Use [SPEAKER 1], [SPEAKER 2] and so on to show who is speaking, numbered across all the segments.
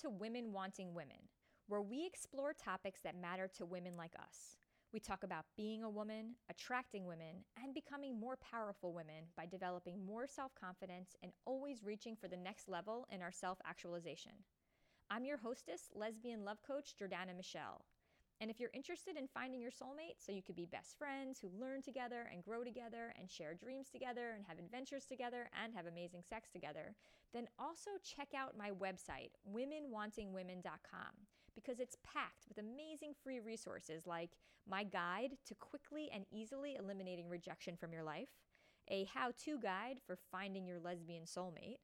[SPEAKER 1] to Women Wanting Women, where we explore topics that matter to women like us. We talk about being a woman, attracting women, and becoming more powerful women by developing more self confidence and always reaching for the next level in our self actualization. I'm your hostess, lesbian love coach Jordana Michelle. And if you're interested in finding your soulmate so you could be best friends who learn together and grow together and share dreams together and have adventures together and have amazing sex together, then also check out my website, womenwantingwomen.com, because it's packed with amazing free resources like my guide to quickly and easily eliminating rejection from your life, a how to guide for finding your lesbian soulmate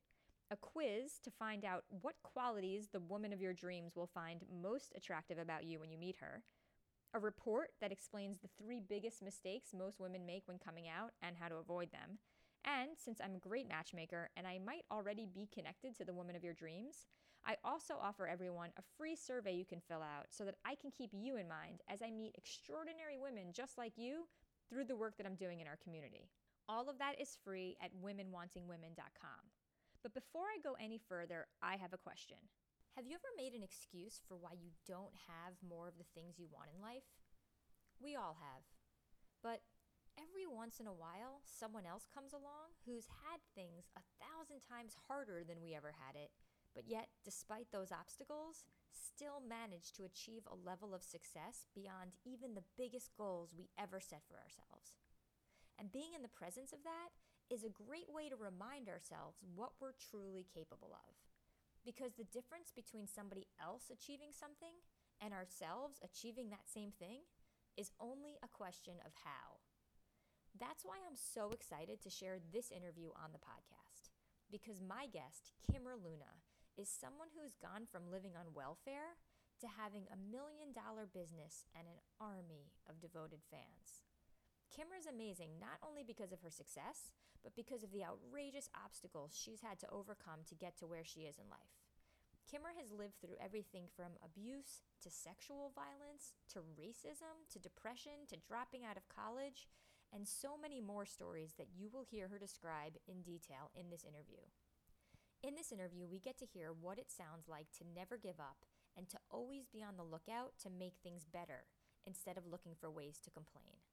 [SPEAKER 1] a quiz to find out what qualities the woman of your dreams will find most attractive about you when you meet her, a report that explains the three biggest mistakes most women make when coming out and how to avoid them. And since I'm a great matchmaker and I might already be connected to the woman of your dreams, I also offer everyone a free survey you can fill out so that I can keep you in mind as I meet extraordinary women just like you through the work that I'm doing in our community. All of that is free at womenwantingwomen.com. But before I go any further, I have a question. Have you ever made an excuse for why you don't have more of the things you want in life? We all have. But every once in a while, someone else comes along who's had things a thousand times harder than we ever had it, but yet, despite those obstacles, still managed to achieve a level of success beyond even the biggest goals we ever set for ourselves. And being in the presence of that is a great way to remind ourselves what we're truly capable of. Because the difference between somebody else achieving something and ourselves achieving that same thing is only a question of how. That's why I'm so excited to share this interview on the podcast. Because my guest, Kimra Luna, is someone who's gone from living on welfare to having a million dollar business and an army of devoted fans. Kimra is amazing not only because of her success, but because of the outrageous obstacles she's had to overcome to get to where she is in life. Kimra has lived through everything from abuse to sexual violence to racism to depression to dropping out of college, and so many more stories that you will hear her describe in detail in this interview. In this interview, we get to hear what it sounds like to never give up and to always be on the lookout to make things better instead of looking for ways to complain.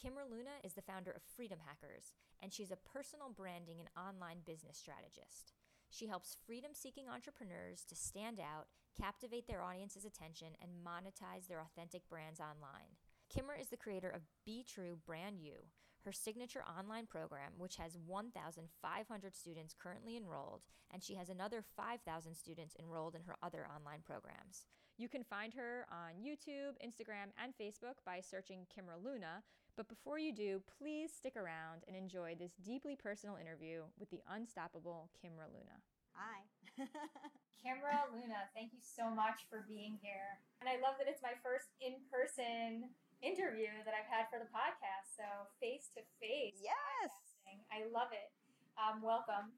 [SPEAKER 1] Kimra Luna is the founder of Freedom Hackers, and she's a personal branding and online business strategist. She helps freedom seeking entrepreneurs to stand out, captivate their audience's attention, and monetize their authentic brands online. Kimra is the creator of Be True Brand You, her signature online program, which has 1,500 students currently enrolled, and she has another 5,000 students enrolled in her other online programs. You can find her on YouTube, Instagram, and Facebook by searching Kimra Luna. But before you do, please stick around and enjoy this deeply personal interview with the unstoppable Kimra Luna.
[SPEAKER 2] Hi.
[SPEAKER 1] Kimra Luna, thank you so much for being here. And I love that it's my first in person interview that I've had for the podcast. So face to face.
[SPEAKER 2] Yes.
[SPEAKER 1] I love it. Um, welcome.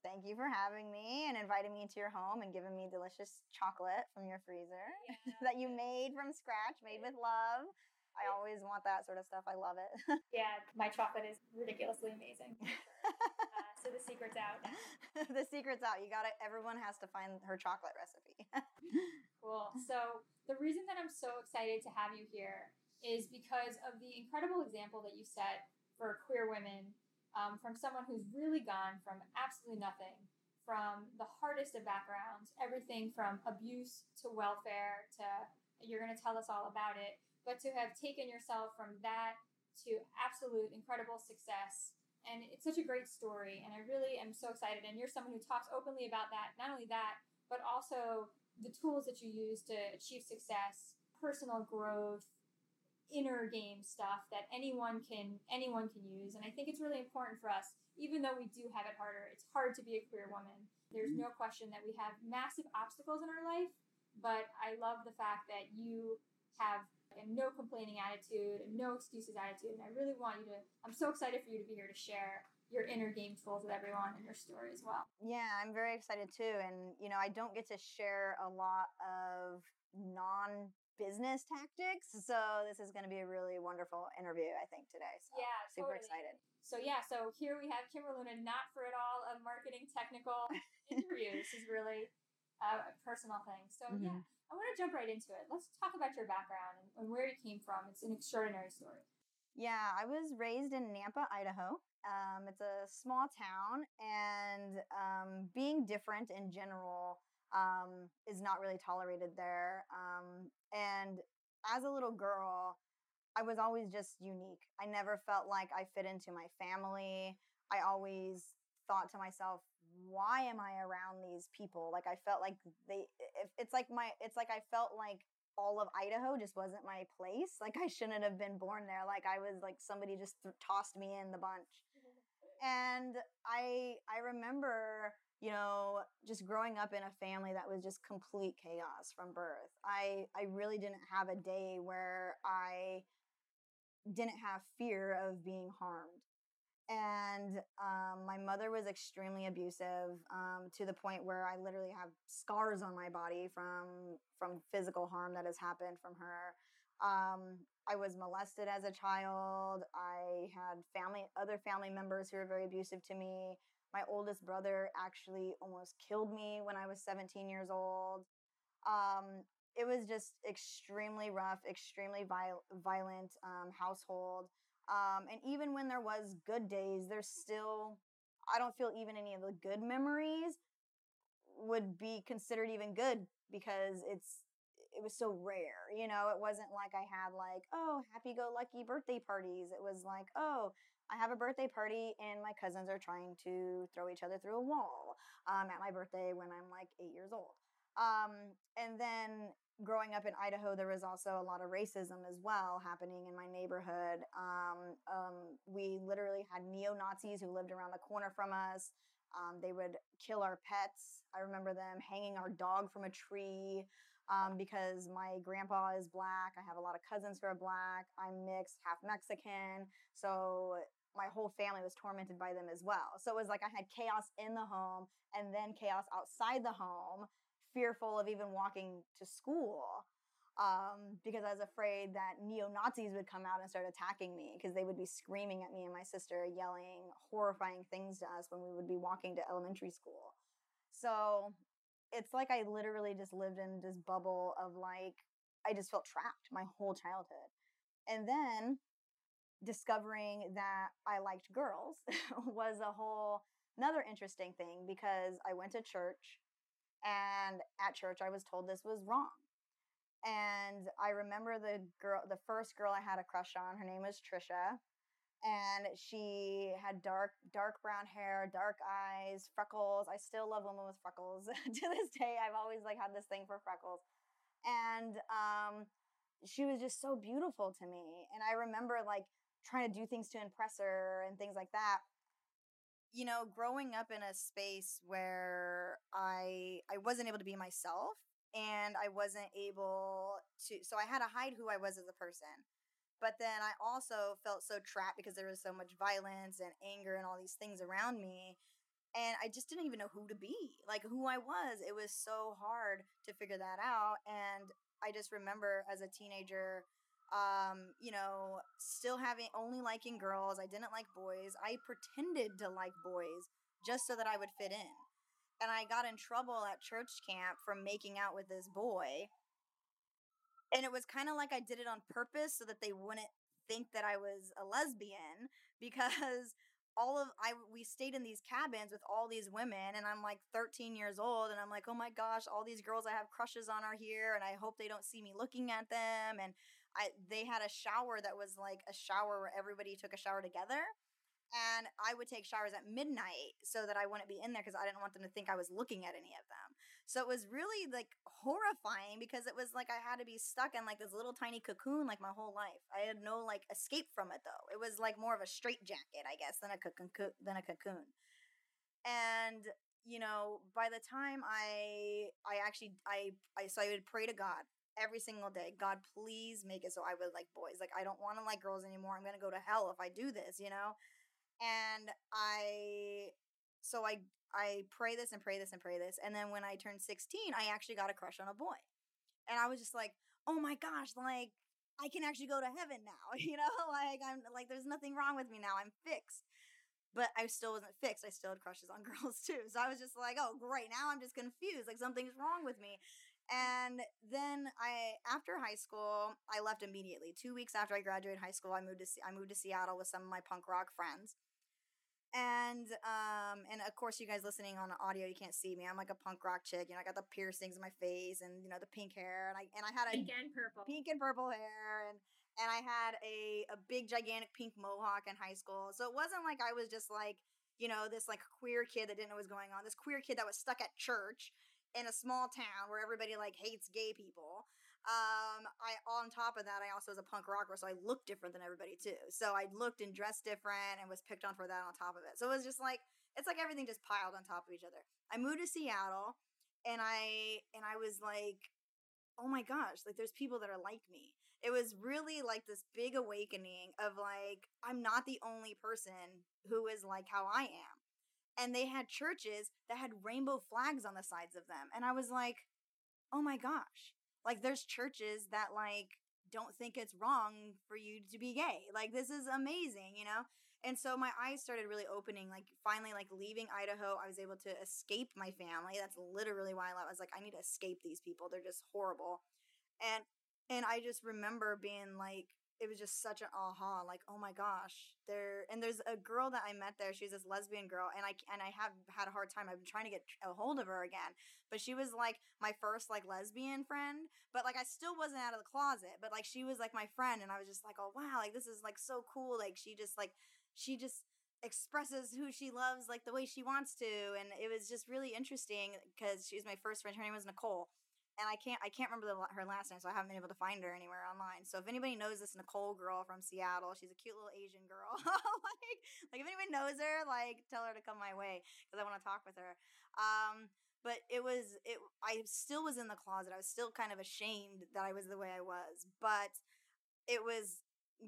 [SPEAKER 2] Thank you for having me and inviting me into your home and giving me delicious chocolate from your freezer yeah. that you made from scratch, made with love. I always want that sort of stuff. I love it.
[SPEAKER 1] yeah, my chocolate is ridiculously amazing. uh, so the secret's out.
[SPEAKER 2] the secret's out. You got to everyone has to find her chocolate recipe.
[SPEAKER 1] cool. So, the reason that I'm so excited to have you here is because of the incredible example that you set for queer women um, from someone who's really gone from absolutely nothing, from the hardest of backgrounds, everything from abuse to welfare to you're going to tell us all about it, but to have taken yourself from that to absolute incredible success. And it's such a great story, and I really am so excited. And you're someone who talks openly about that, not only that, but also the tools that you use to achieve success, personal growth, inner game stuff that anyone can anyone can use. And i think it's really important for us even though we do have it harder it's hard to be a queer woman. There's mm-hmm. no question that we have massive obstacles in our life but i love the fact that you have a no complaining attitude and no excuses attitude. And i really want you to i'm so excited for you to be here to share your inner game tools with everyone and your story as well
[SPEAKER 2] yeah i'm very excited too and you know i don't get to share a lot of non business tactics. So this is going to be a really wonderful interview, I think, today. So
[SPEAKER 1] yeah,
[SPEAKER 2] super totally. excited.
[SPEAKER 1] So yeah, so here we have Kimra Luna, not for at all a marketing technical interview. this is really
[SPEAKER 3] uh, a personal thing. So mm-hmm. yeah, I want to jump right into it. Let's talk about your background and, and where you came from. It's an extraordinary story.
[SPEAKER 2] Yeah, I was raised in Nampa, Idaho. Um, it's a small town, and um, being different in general um, is not really tolerated there. Um, and as a little girl, I was always just unique. I never felt like I fit into my family. I always thought to myself, why am I around these people? Like I felt like they it's like my it's like I felt like all of Idaho just wasn't my place. Like I shouldn't have been born there. Like I was like somebody just th- tossed me in the bunch. And I I remember, you know, just growing up in a family that was just complete chaos from birth. I I really didn't have a day where I didn't have fear of being harmed and um, my mother was extremely abusive um, to the point where I literally have scars on my body from from physical harm that has happened from her. Um, I was molested as a child. I had family, other family members who were very abusive to me. My oldest brother actually almost killed me when I was 17 years old. Um, it was just extremely rough, extremely viol- violent um, household. Um, and even when there was good days, there's still, I don't feel even any of the good memories would be considered even good because it's, it was so rare. You know, it wasn't like I had like, oh, happy go lucky birthday parties. It was like, oh, I have a birthday party and my cousins are trying to throw each other through a wall um, at my birthday when I'm like eight years old. Um, and then growing up in Idaho, there was also a lot of racism as well happening in my neighborhood. Um, um, we literally had neo Nazis who lived around the corner from us. Um, they would kill our pets. I remember them hanging our dog from a tree um, because my grandpa is black. I have a lot of cousins who are black. I'm mixed, half Mexican. So my whole family was tormented by them as well. So it was like I had chaos in the home and then chaos outside the home fearful of even walking to school um, because I was afraid that neo Nazis would come out and start attacking me because they would be screaming at me and my sister, yelling horrifying things to us when we would be walking to elementary school. So it's like I literally just lived in this bubble of like, I just felt trapped my whole childhood. And then discovering that I liked girls was a whole another interesting thing because I went to church and at church, I was told this was wrong. And I remember the girl, the first girl I had a crush on, her name was Trisha. And she had dark, dark brown hair, dark eyes, freckles. I still love women with freckles to this day. I've always like had this thing for freckles. And um, she was just so beautiful to me. And I remember like trying to do things to impress her and things like that you know, growing up in a space where I I wasn't able to be myself and I wasn't able to so I had to hide who I was as a person. But then I also felt so trapped because there was so much violence and anger and all these things around me. And I just didn't even know who to be, like who I was. It was so hard to figure that out. And I just remember as a teenager, um, you know, still having only liking girls. I didn't like boys. I pretended to like boys just so that I would fit in. And I got in trouble at church camp for making out with this boy. And it was kind of like I did it on purpose so that they wouldn't think that I was a lesbian because all of I we stayed in these cabins with all these women and I'm like 13 years old and I'm like, "Oh my gosh, all these girls I have crushes on are here and I hope they don't see me looking at them." And I they had a shower that was like a shower where everybody took a shower together. And I would take showers at midnight so that I wouldn't be in there because I didn't want them to think I was looking at any of them. So it was really like horrifying because it was like I had to be stuck in like this little tiny cocoon like my whole life. I had no like escape from it though. It was like more of a straitjacket, I guess, than a cocoon than a cocoon. And you know, by the time I I actually I I so I would pray to God every single day. God, please make it so I would like boys. Like I don't want to like girls anymore. I'm gonna go to hell if I do this, you know. And I, so I I pray this and pray this and pray this, and then when I turned 16, I actually got a crush on a boy, and I was just like, oh my gosh, like I can actually go to heaven now, you know. Like I'm like there's nothing wrong with me now. I'm fixed. but I still wasn't fixed. I still had crushes on girls too. So I was just like, oh, great. Now I'm just confused. Like something's wrong with me. And then I, after high school, I left immediately. Two weeks after I graduated high school, I moved to I moved to Seattle with some of my punk rock friends. And um and of course, you guys listening on audio, you can't see me. I'm like a punk rock chick. You know, I got the piercings in my face and you know the pink hair, and I and I had a
[SPEAKER 3] pink and purple,
[SPEAKER 2] pink and purple hair, and and I had a a big gigantic pink mohawk in high school. So it wasn't like I was just like you know this like queer kid that didn't know what was going on. This queer kid that was stuck at church in a small town where everybody like hates gay people. Um, I on top of that, I also was a punk rocker, so I looked different than everybody too. So I looked and dressed different and was picked on for that on top of it. So it was just like it's like everything just piled on top of each other. I moved to Seattle, and I and I was like, oh my gosh, like there's people that are like me. It was really like this big awakening of like I'm not the only person who is like how I am. And they had churches that had rainbow flags on the sides of them. And I was like, oh my gosh like there's churches that like don't think it's wrong for you to be gay. Like this is amazing, you know? And so my eyes started really opening, like finally like leaving Idaho, I was able to escape my family. That's literally why I left. I was like, I need to escape these people. They're just horrible. And and I just remember being like it was just such an aha like oh my gosh there and there's a girl that i met there she's this lesbian girl and i and i have had a hard time i've been trying to get a hold of her again but she was like my first like lesbian friend but like i still wasn't out of the closet but like she was like my friend and i was just like oh wow like this is like so cool like she just like she just expresses who she loves like the way she wants to and it was just really interesting because she was my first friend her name was nicole and I can't I can't remember the, her last name, so I haven't been able to find her anywhere online. So if anybody knows this Nicole girl from Seattle, she's a cute little Asian girl. like, like if anyone knows her, like tell her to come my way because I want to talk with her. Um, but it was it. I still was in the closet. I was still kind of ashamed that I was the way I was, but it was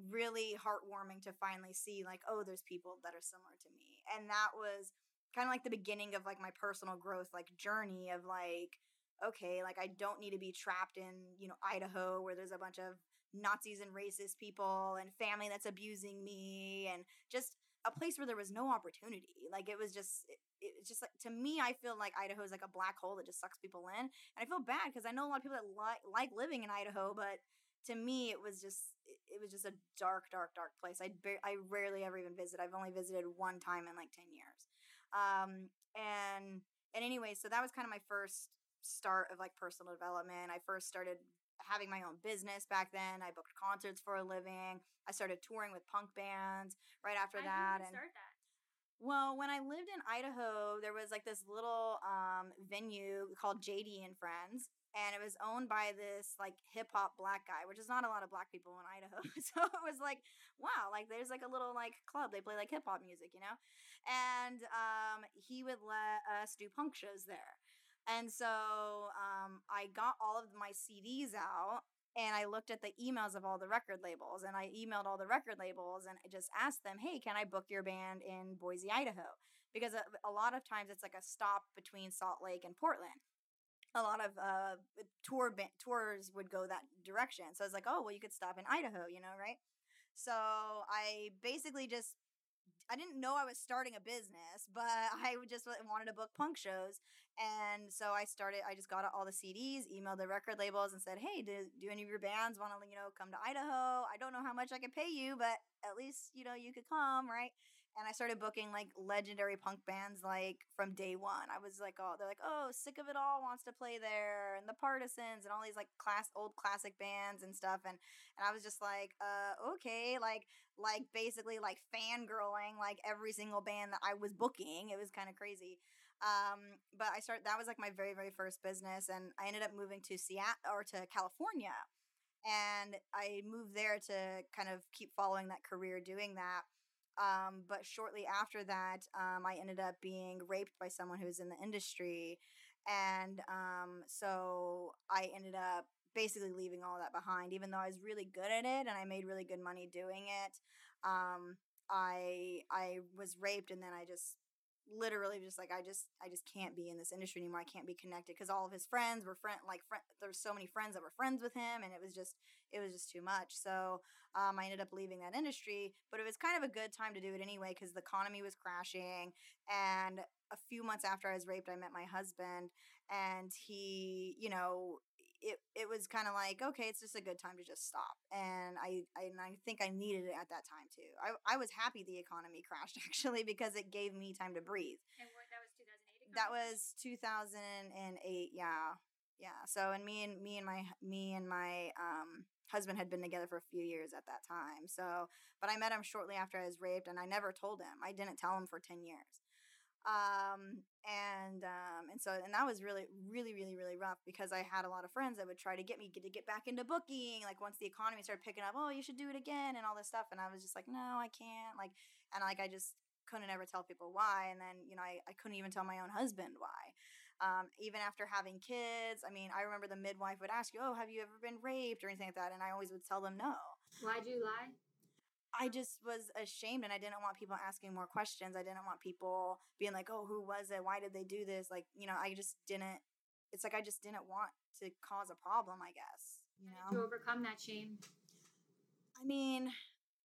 [SPEAKER 2] really heartwarming to finally see like oh there's people that are similar to me and that was kind of like the beginning of like my personal growth like journey of like okay, like I don't need to be trapped in, you know, Idaho where there's a bunch of Nazis and racist people and family that's abusing me and just a place where there was no opportunity. Like it was just it, it's just like to me I feel like Idaho is like a black hole that just sucks people in. And I feel bad because I know a lot of people that like like living in Idaho, but to me it was just it was just a dark dark dark place. I I rarely ever even visit. I've only visited one time in like 10 years. Um and and anyway, so that was kind of my first start of like personal development. I first started having my own business back then. I booked concerts for a living. I started touring with punk bands right after
[SPEAKER 3] How
[SPEAKER 2] that.
[SPEAKER 3] and start that?
[SPEAKER 2] Well, when I lived in Idaho, there was like this little um, venue called JD and Friends, and it was owned by this like hip hop black guy, which is not a lot of black people in Idaho. so it was like, wow, like there's like a little like club. They play like hip hop music, you know? And um, he would let us do punk shows there. And so um, I got all of my CDs out and I looked at the emails of all the record labels and I emailed all the record labels and I just asked them, hey, can I book your band in Boise, Idaho? Because a, a lot of times it's like a stop between Salt Lake and Portland. A lot of uh, tour ba- tours would go that direction. So I was like, oh, well, you could stop in Idaho, you know, right? So I basically just I didn't know I was starting a business, but I just wanted to book punk shows. And so I started, I just got all the CDs, emailed the record labels and said, Hey, do, do any of your bands want to, you know, come to Idaho? I don't know how much I can pay you, but at least, you know, you could come, right? And I started booking like legendary punk bands like from day one. I was like, oh, they're like, oh, sick of it all wants to play there, and the Partisans and all these like class old classic bands and stuff, and and I was just like, uh, okay, like like basically like fangirling like every single band that I was booking. It was kind of crazy. Um, but I started that was like my very very first business, and I ended up moving to Seattle or to California. And I moved there to kind of keep following that career doing that um, but shortly after that, um, I ended up being raped by someone who was in the industry. And um, so I ended up basically leaving all that behind, even though I was really good at it and I made really good money doing it. Um, I I was raped and then I just literally just like I just I just can't be in this industry anymore. I can't be connected because all of his friends were friend like friend. There's so many friends that were friends with him, and it was just it was just too much. So um, I ended up leaving that industry, but it was kind of a good time to do it anyway because the economy was crashing. And a few months after I was raped, I met my husband, and he, you know, it it was kind of like okay it's just a good time to just stop and I, I and I think I needed it at that time too. I, I was happy the economy crashed actually because it gave me time to breathe.
[SPEAKER 3] And what, that was 2008.
[SPEAKER 2] that was 2008 yeah yeah. So and me and me and my me and my um husband had been together for a few years at that time so but I met him shortly after I was raped and I never told him. I didn't tell him for 10 years. Um and um and so and that was really really really really rough because i had a lot of friends that would try to get me to get back into booking like once the economy started picking up oh you should do it again and all this stuff and i was just like no i can't like and like i just couldn't ever tell people why and then you know i, I couldn't even tell my own husband why um, even after having kids i mean i remember the midwife would ask you oh have you ever been raped or anything like that and i always would tell them no
[SPEAKER 3] Why'd you lie?
[SPEAKER 2] I just was ashamed and I didn't want people asking more questions. I didn't want people being like, oh, who was it? Why did they do this? Like, you know, I just didn't, it's like I just didn't want to cause a problem, I guess. You know?
[SPEAKER 3] To overcome that shame?
[SPEAKER 2] I mean,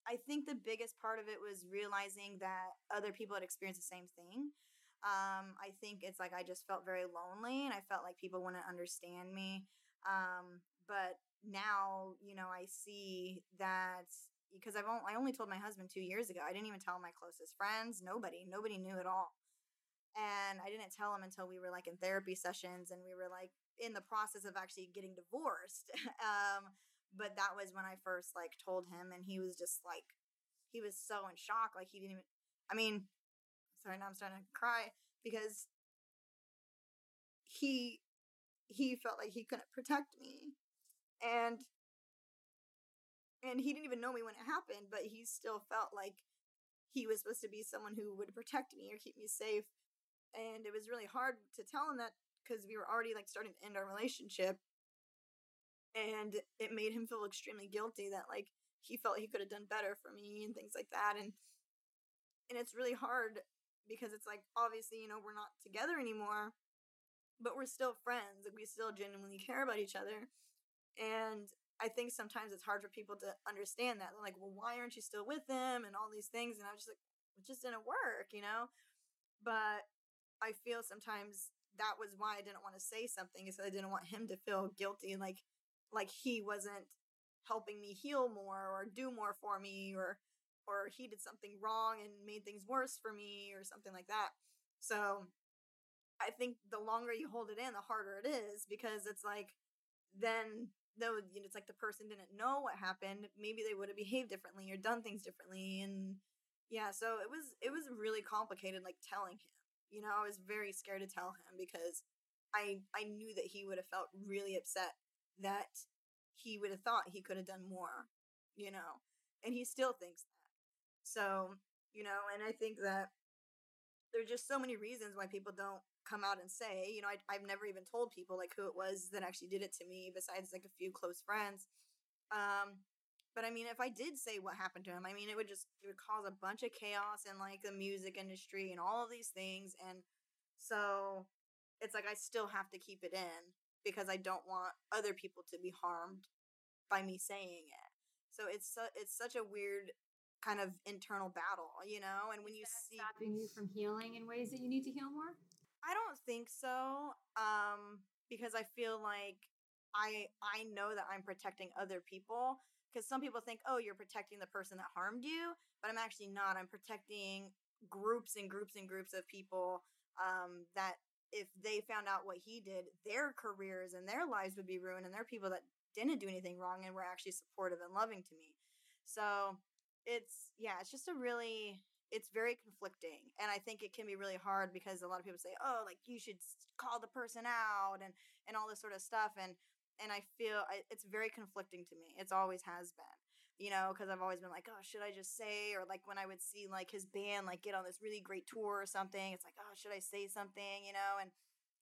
[SPEAKER 2] I think the biggest part of it was realizing that other people had experienced the same thing. Um, I think it's like I just felt very lonely and I felt like people wouldn't understand me. Um, but now, you know, I see that because I've only, I only told my husband two years ago. I didn't even tell my closest friends. Nobody, nobody knew at all. And I didn't tell him until we were like in therapy sessions and we were like in the process of actually getting divorced. um, but that was when I first like told him, and he was just like, he was so in shock. Like he didn't even. I mean, sorry, now I'm starting to cry because he he felt like he couldn't protect me, and and he didn't even know me when it happened, but he still felt like he was supposed to be someone who would protect me or keep me safe. And it was really hard to tell him that because we were already like starting to end our relationship. And it made him feel extremely guilty that like he felt he could have done better for me and things like that. And and it's really hard because it's like obviously, you know, we're not together anymore, but we're still friends. Like we still genuinely care about each other. And I think sometimes it's hard for people to understand that. They're like, well, why aren't you still with him? And all these things. And I was just like, it just didn't work, you know? But I feel sometimes that was why I didn't want to say something, is that I didn't want him to feel guilty, and like like he wasn't helping me heal more or do more for me or or he did something wrong and made things worse for me or something like that. So I think the longer you hold it in, the harder it is because it's like then though you know, it's like the person didn't know what happened, maybe they would have behaved differently or done things differently and yeah, so it was it was really complicated like telling him. You know, I was very scared to tell him because I I knew that he would have felt really upset that he would have thought he could have done more, you know. And he still thinks that. So, you know, and I think that there's just so many reasons why people don't come out and say, you know, I, I've never even told people like who it was that actually did it to me besides like a few close friends. Um, but I mean, if I did say what happened to him, I mean, it would just, it would cause a bunch of chaos in like the music industry and all of these things. And so it's like I still have to keep it in because I don't want other people to be harmed by me saying it. So it's su- it's such a weird kind of internal battle, you know. And when you see,
[SPEAKER 3] stopping you from healing in ways that you need to heal more?
[SPEAKER 2] I don't think so, um, because I feel like I I know that I'm protecting other people. Because some people think, oh, you're protecting the person that harmed you, but I'm actually not. I'm protecting groups and groups and groups of people um, that if they found out what he did, their careers and their lives would be ruined, and there are people that didn't do anything wrong and were actually supportive and loving to me. So it's yeah, it's just a really it's very conflicting, and I think it can be really hard because a lot of people say, oh, like you should call the person out and and all this sort of stuff, and and I feel I, it's very conflicting to me. It's always has been you know, because I've always been like, oh, should I just say? Or like when I would see like his band like get on this really great tour or something, it's like, oh, should I say something? You know, and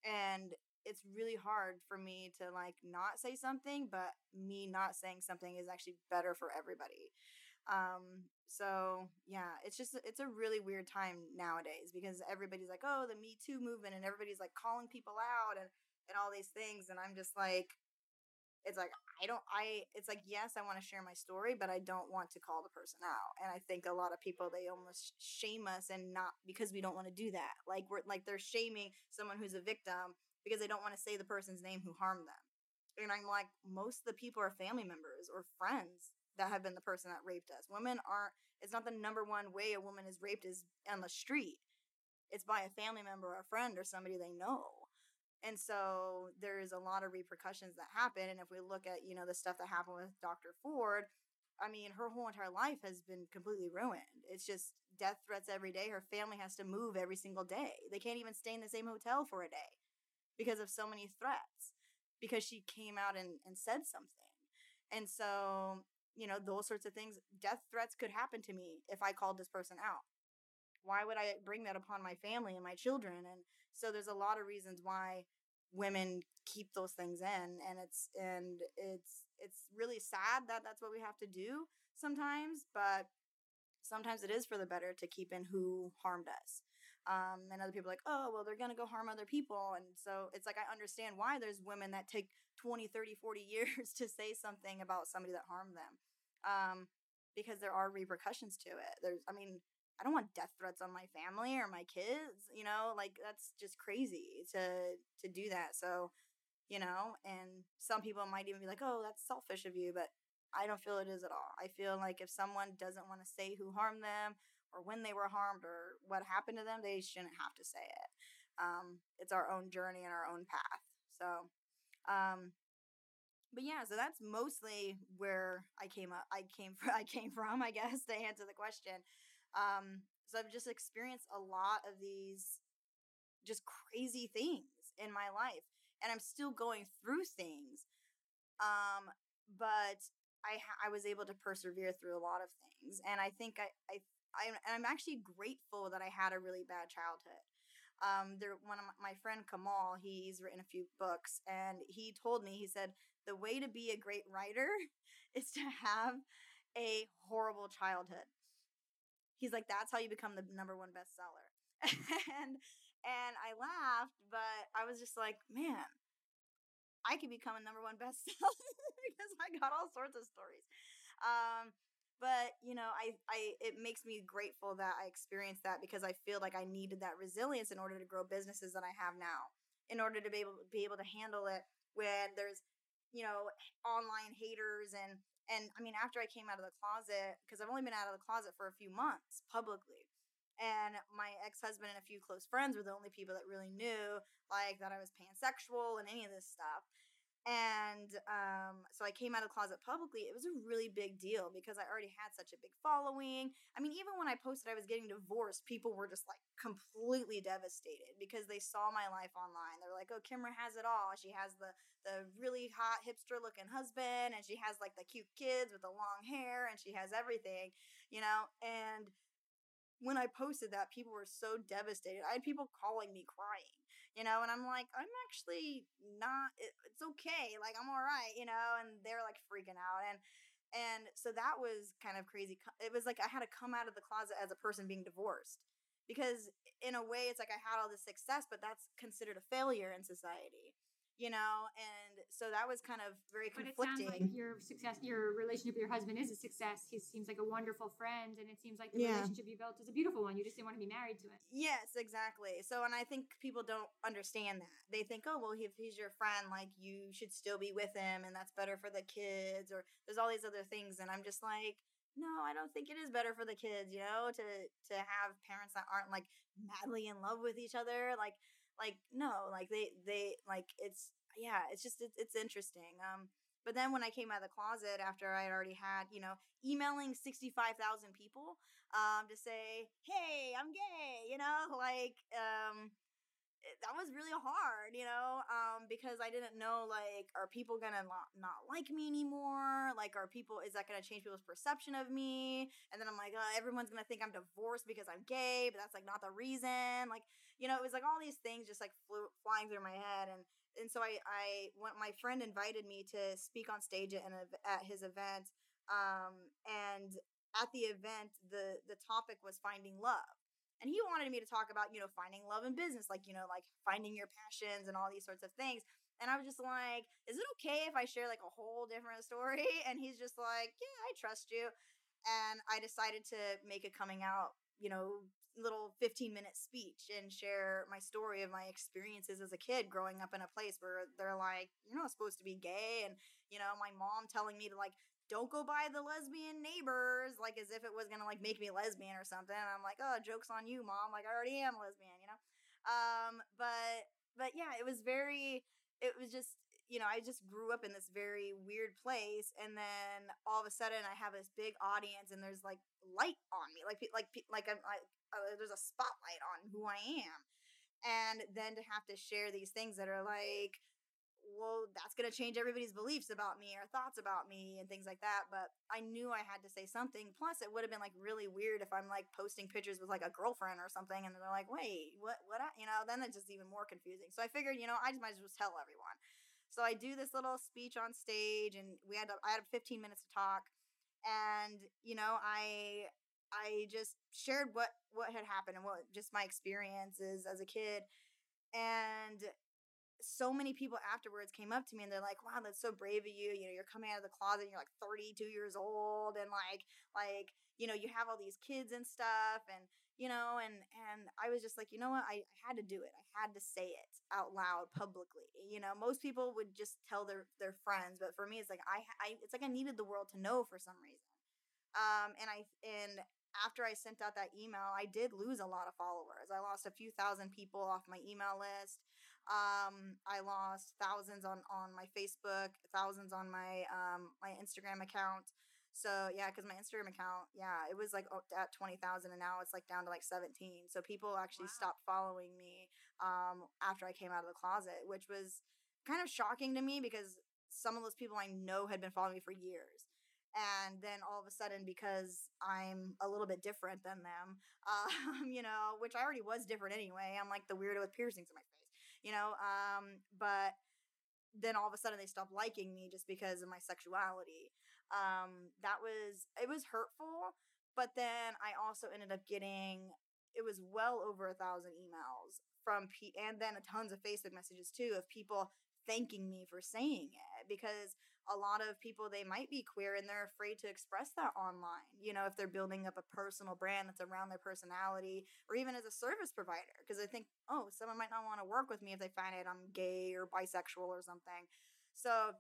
[SPEAKER 2] and it's really hard for me to like not say something, but me not saying something is actually better for everybody. Um, so yeah, it's just it's a really weird time nowadays because everybody's like, oh, the Me Too movement, and everybody's like calling people out and and all these things, and I'm just like, it's like I don't I it's like yes, I want to share my story, but I don't want to call the person out. And I think a lot of people they almost shame us and not because we don't want to do that. Like we're like they're shaming someone who's a victim because they don't want to say the person's name who harmed them. And I'm like most of the people are family members or friends that have been the person that raped us. Women aren't, it's not the number one way a woman is raped is on the street. It's by a family member or a friend or somebody they know. And so there's a lot of repercussions that happen. And if we look at, you know, the stuff that happened with Dr. Ford, I mean, her whole entire life has been completely ruined. It's just death threats every day. Her family has to move every single day. They can't even stay in the same hotel for a day because of so many threats because she came out and, and said something. And so you know, those sorts of things. Death threats could happen to me if I called this person out. Why would I bring that upon my family and my children? And so there's a lot of reasons why women keep those things in and it's and it's it's really sad that that's what we have to do sometimes but sometimes it is for the better to keep in who harmed us um, and other people like oh well they're gonna go harm other people and so it's like i understand why there's women that take 20, 30, 40 years to say something about somebody that harmed them. Um, because there are repercussions to it. There's, I mean, I don't want death threats on my family or my kids, you know, like that's just crazy to to do that. So, you know, and some people might even be like, "Oh, that's selfish of you," but I don't feel it is at all. I feel like if someone doesn't want to say who harmed them or when they were harmed or what happened to them, they shouldn't have to say it. Um, it's our own journey and our own path. So, um, but yeah, so that's mostly where I came up. I came from. I came from. I guess to answer the question. Um, so I've just experienced a lot of these just crazy things in my life, and I'm still going through things. Um, but I I was able to persevere through a lot of things, and I think I I I'm, I'm actually grateful that I had a really bad childhood um, there one of my, my friend Kamal, he's written a few books, and he told me he said the way to be a great writer is to have a horrible childhood. He's like, that's how you become the number one bestseller. and and I laughed, but I was just like, man, I could become a number one bestseller because I got all sorts of stories. Um, but you know I, I it makes me grateful that i experienced that because i feel like i needed that resilience in order to grow businesses that i have now in order to be able to be able to handle it when there's you know online haters and and i mean after i came out of the closet because i've only been out of the closet for a few months publicly and my ex-husband and a few close friends were the only people that really knew like that i was pansexual and any of this stuff and um, so I came out of the closet publicly. It was a really big deal because I already had such a big following. I mean, even when I posted I was getting divorced, people were just like completely devastated because they saw my life online. They're like, "Oh, Kimra has it all. She has the the really hot hipster looking husband, and she has like the cute kids with the long hair, and she has everything, you know." And when I posted that, people were so devastated. I had people calling me crying you know and i'm like i'm actually not it's okay like i'm all right you know and they're like freaking out and and so that was kind of crazy it was like i had to come out of the closet as a person being divorced because in a way it's like i had all this success but that's considered a failure in society you know and so that was kind of very but conflicting
[SPEAKER 1] it sounds like your success your relationship with your husband is a success. He seems like a wonderful friend and it seems like the yeah. relationship you built is a beautiful one. You just didn't want to be married to it.
[SPEAKER 2] Yes exactly. So and i think people don't understand that. They think oh well if he's your friend like you should still be with him and that's better for the kids or there's all these other things and i'm just like no i don't think it is better for the kids you know to to have parents that aren't like madly in love with each other like like no like they they like it's yeah it's just it's, it's interesting um but then when i came out of the closet after i had already had you know emailing 65000 people um to say hey i'm gay you know like um that was really hard, you know, um, because I didn't know like, are people gonna not, not like me anymore? Like, are people is that gonna change people's perception of me? And then I'm like, oh, everyone's gonna think I'm divorced because I'm gay, but that's like not the reason. Like, you know, it was like all these things just like flew flying through my head, and and so I I went. My friend invited me to speak on stage at an, at his event, um, and at the event, the the topic was finding love. And he wanted me to talk about, you know, finding love in business, like, you know, like finding your passions and all these sorts of things. And I was just like, is it okay if I share like a whole different story? And he's just like, yeah, I trust you. And I decided to make a coming out, you know, little 15 minute speech and share my story of my experiences as a kid growing up in a place where they're like, you're not supposed to be gay. And, you know, my mom telling me to like, don't go by the lesbian neighbors, like as if it was gonna like make me lesbian or something. And I'm like, oh, joke's on you, mom. Like I already am lesbian, you know? Um, but but yeah, it was very it was just you know, I just grew up in this very weird place, and then all of a sudden, I have this big audience, and there's like light on me, like like like I'm like uh, there's a spotlight on who I am, and then to have to share these things that are like, well, that's gonna change everybody's beliefs about me or thoughts about me and things like that. But I knew I had to say something. Plus, it would have been like really weird if I'm like posting pictures with like a girlfriend or something, and they're like, wait, what, what, I, you know? Then it's just even more confusing. So I figured, you know, I just might as well tell everyone. So I do this little speech on stage, and we had I had 15 minutes to talk, and you know I I just shared what what had happened and what just my experiences as a kid, and so many people afterwards came up to me and they're like, "Wow, that's so brave of you. You know, you're coming out of the closet. You're like 32 years old, and like, like, you know, you have all these kids and stuff, and you know and and i was just like you know what I, I, had to do it i had to say it out loud publicly you know most people would just tell their their friends but for me it's like i, I it's like i needed the world to know for some reason um and i and after i sent out that email i did lose a lot of followers i lost a few thousand people off my email list um i lost thousands on on my facebook thousands on my um my instagram account so yeah, because my Instagram account, yeah, it was like at twenty thousand, and now it's like down to like seventeen. So people actually wow. stopped following me um, after I came out of the closet, which was kind of shocking to me because some of those people I know had been following me for years. And then all of a sudden, because I'm a little bit different than them, um, you know, which I already was different anyway. I'm like the weirdo with piercings in my face, you know. Um, but then all of a sudden they stopped liking me just because of my sexuality um that was it was hurtful but then i also ended up getting it was well over a thousand emails from pe- and then tons of facebook messages too of people thanking me for saying it because a lot of people they might be queer and they're afraid to express that online you know if they're building up a personal brand that's around their personality or even as a service provider because they think oh someone might not want to work with me if they find out i'm gay or bisexual or something so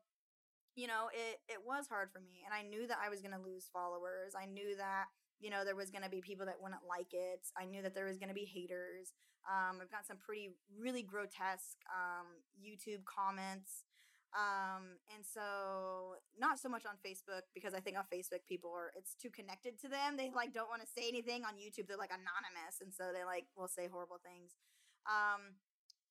[SPEAKER 2] you know, it it was hard for me and I knew that I was going to lose followers. I knew that you know there was going to be people that wouldn't like it. I knew that there was going to be haters. Um, I've got some pretty really grotesque um, YouTube comments. Um, and so not so much on Facebook because I think on Facebook people are it's too connected to them. They like don't want to say anything on YouTube. They're like anonymous and so they like will say horrible things. Um,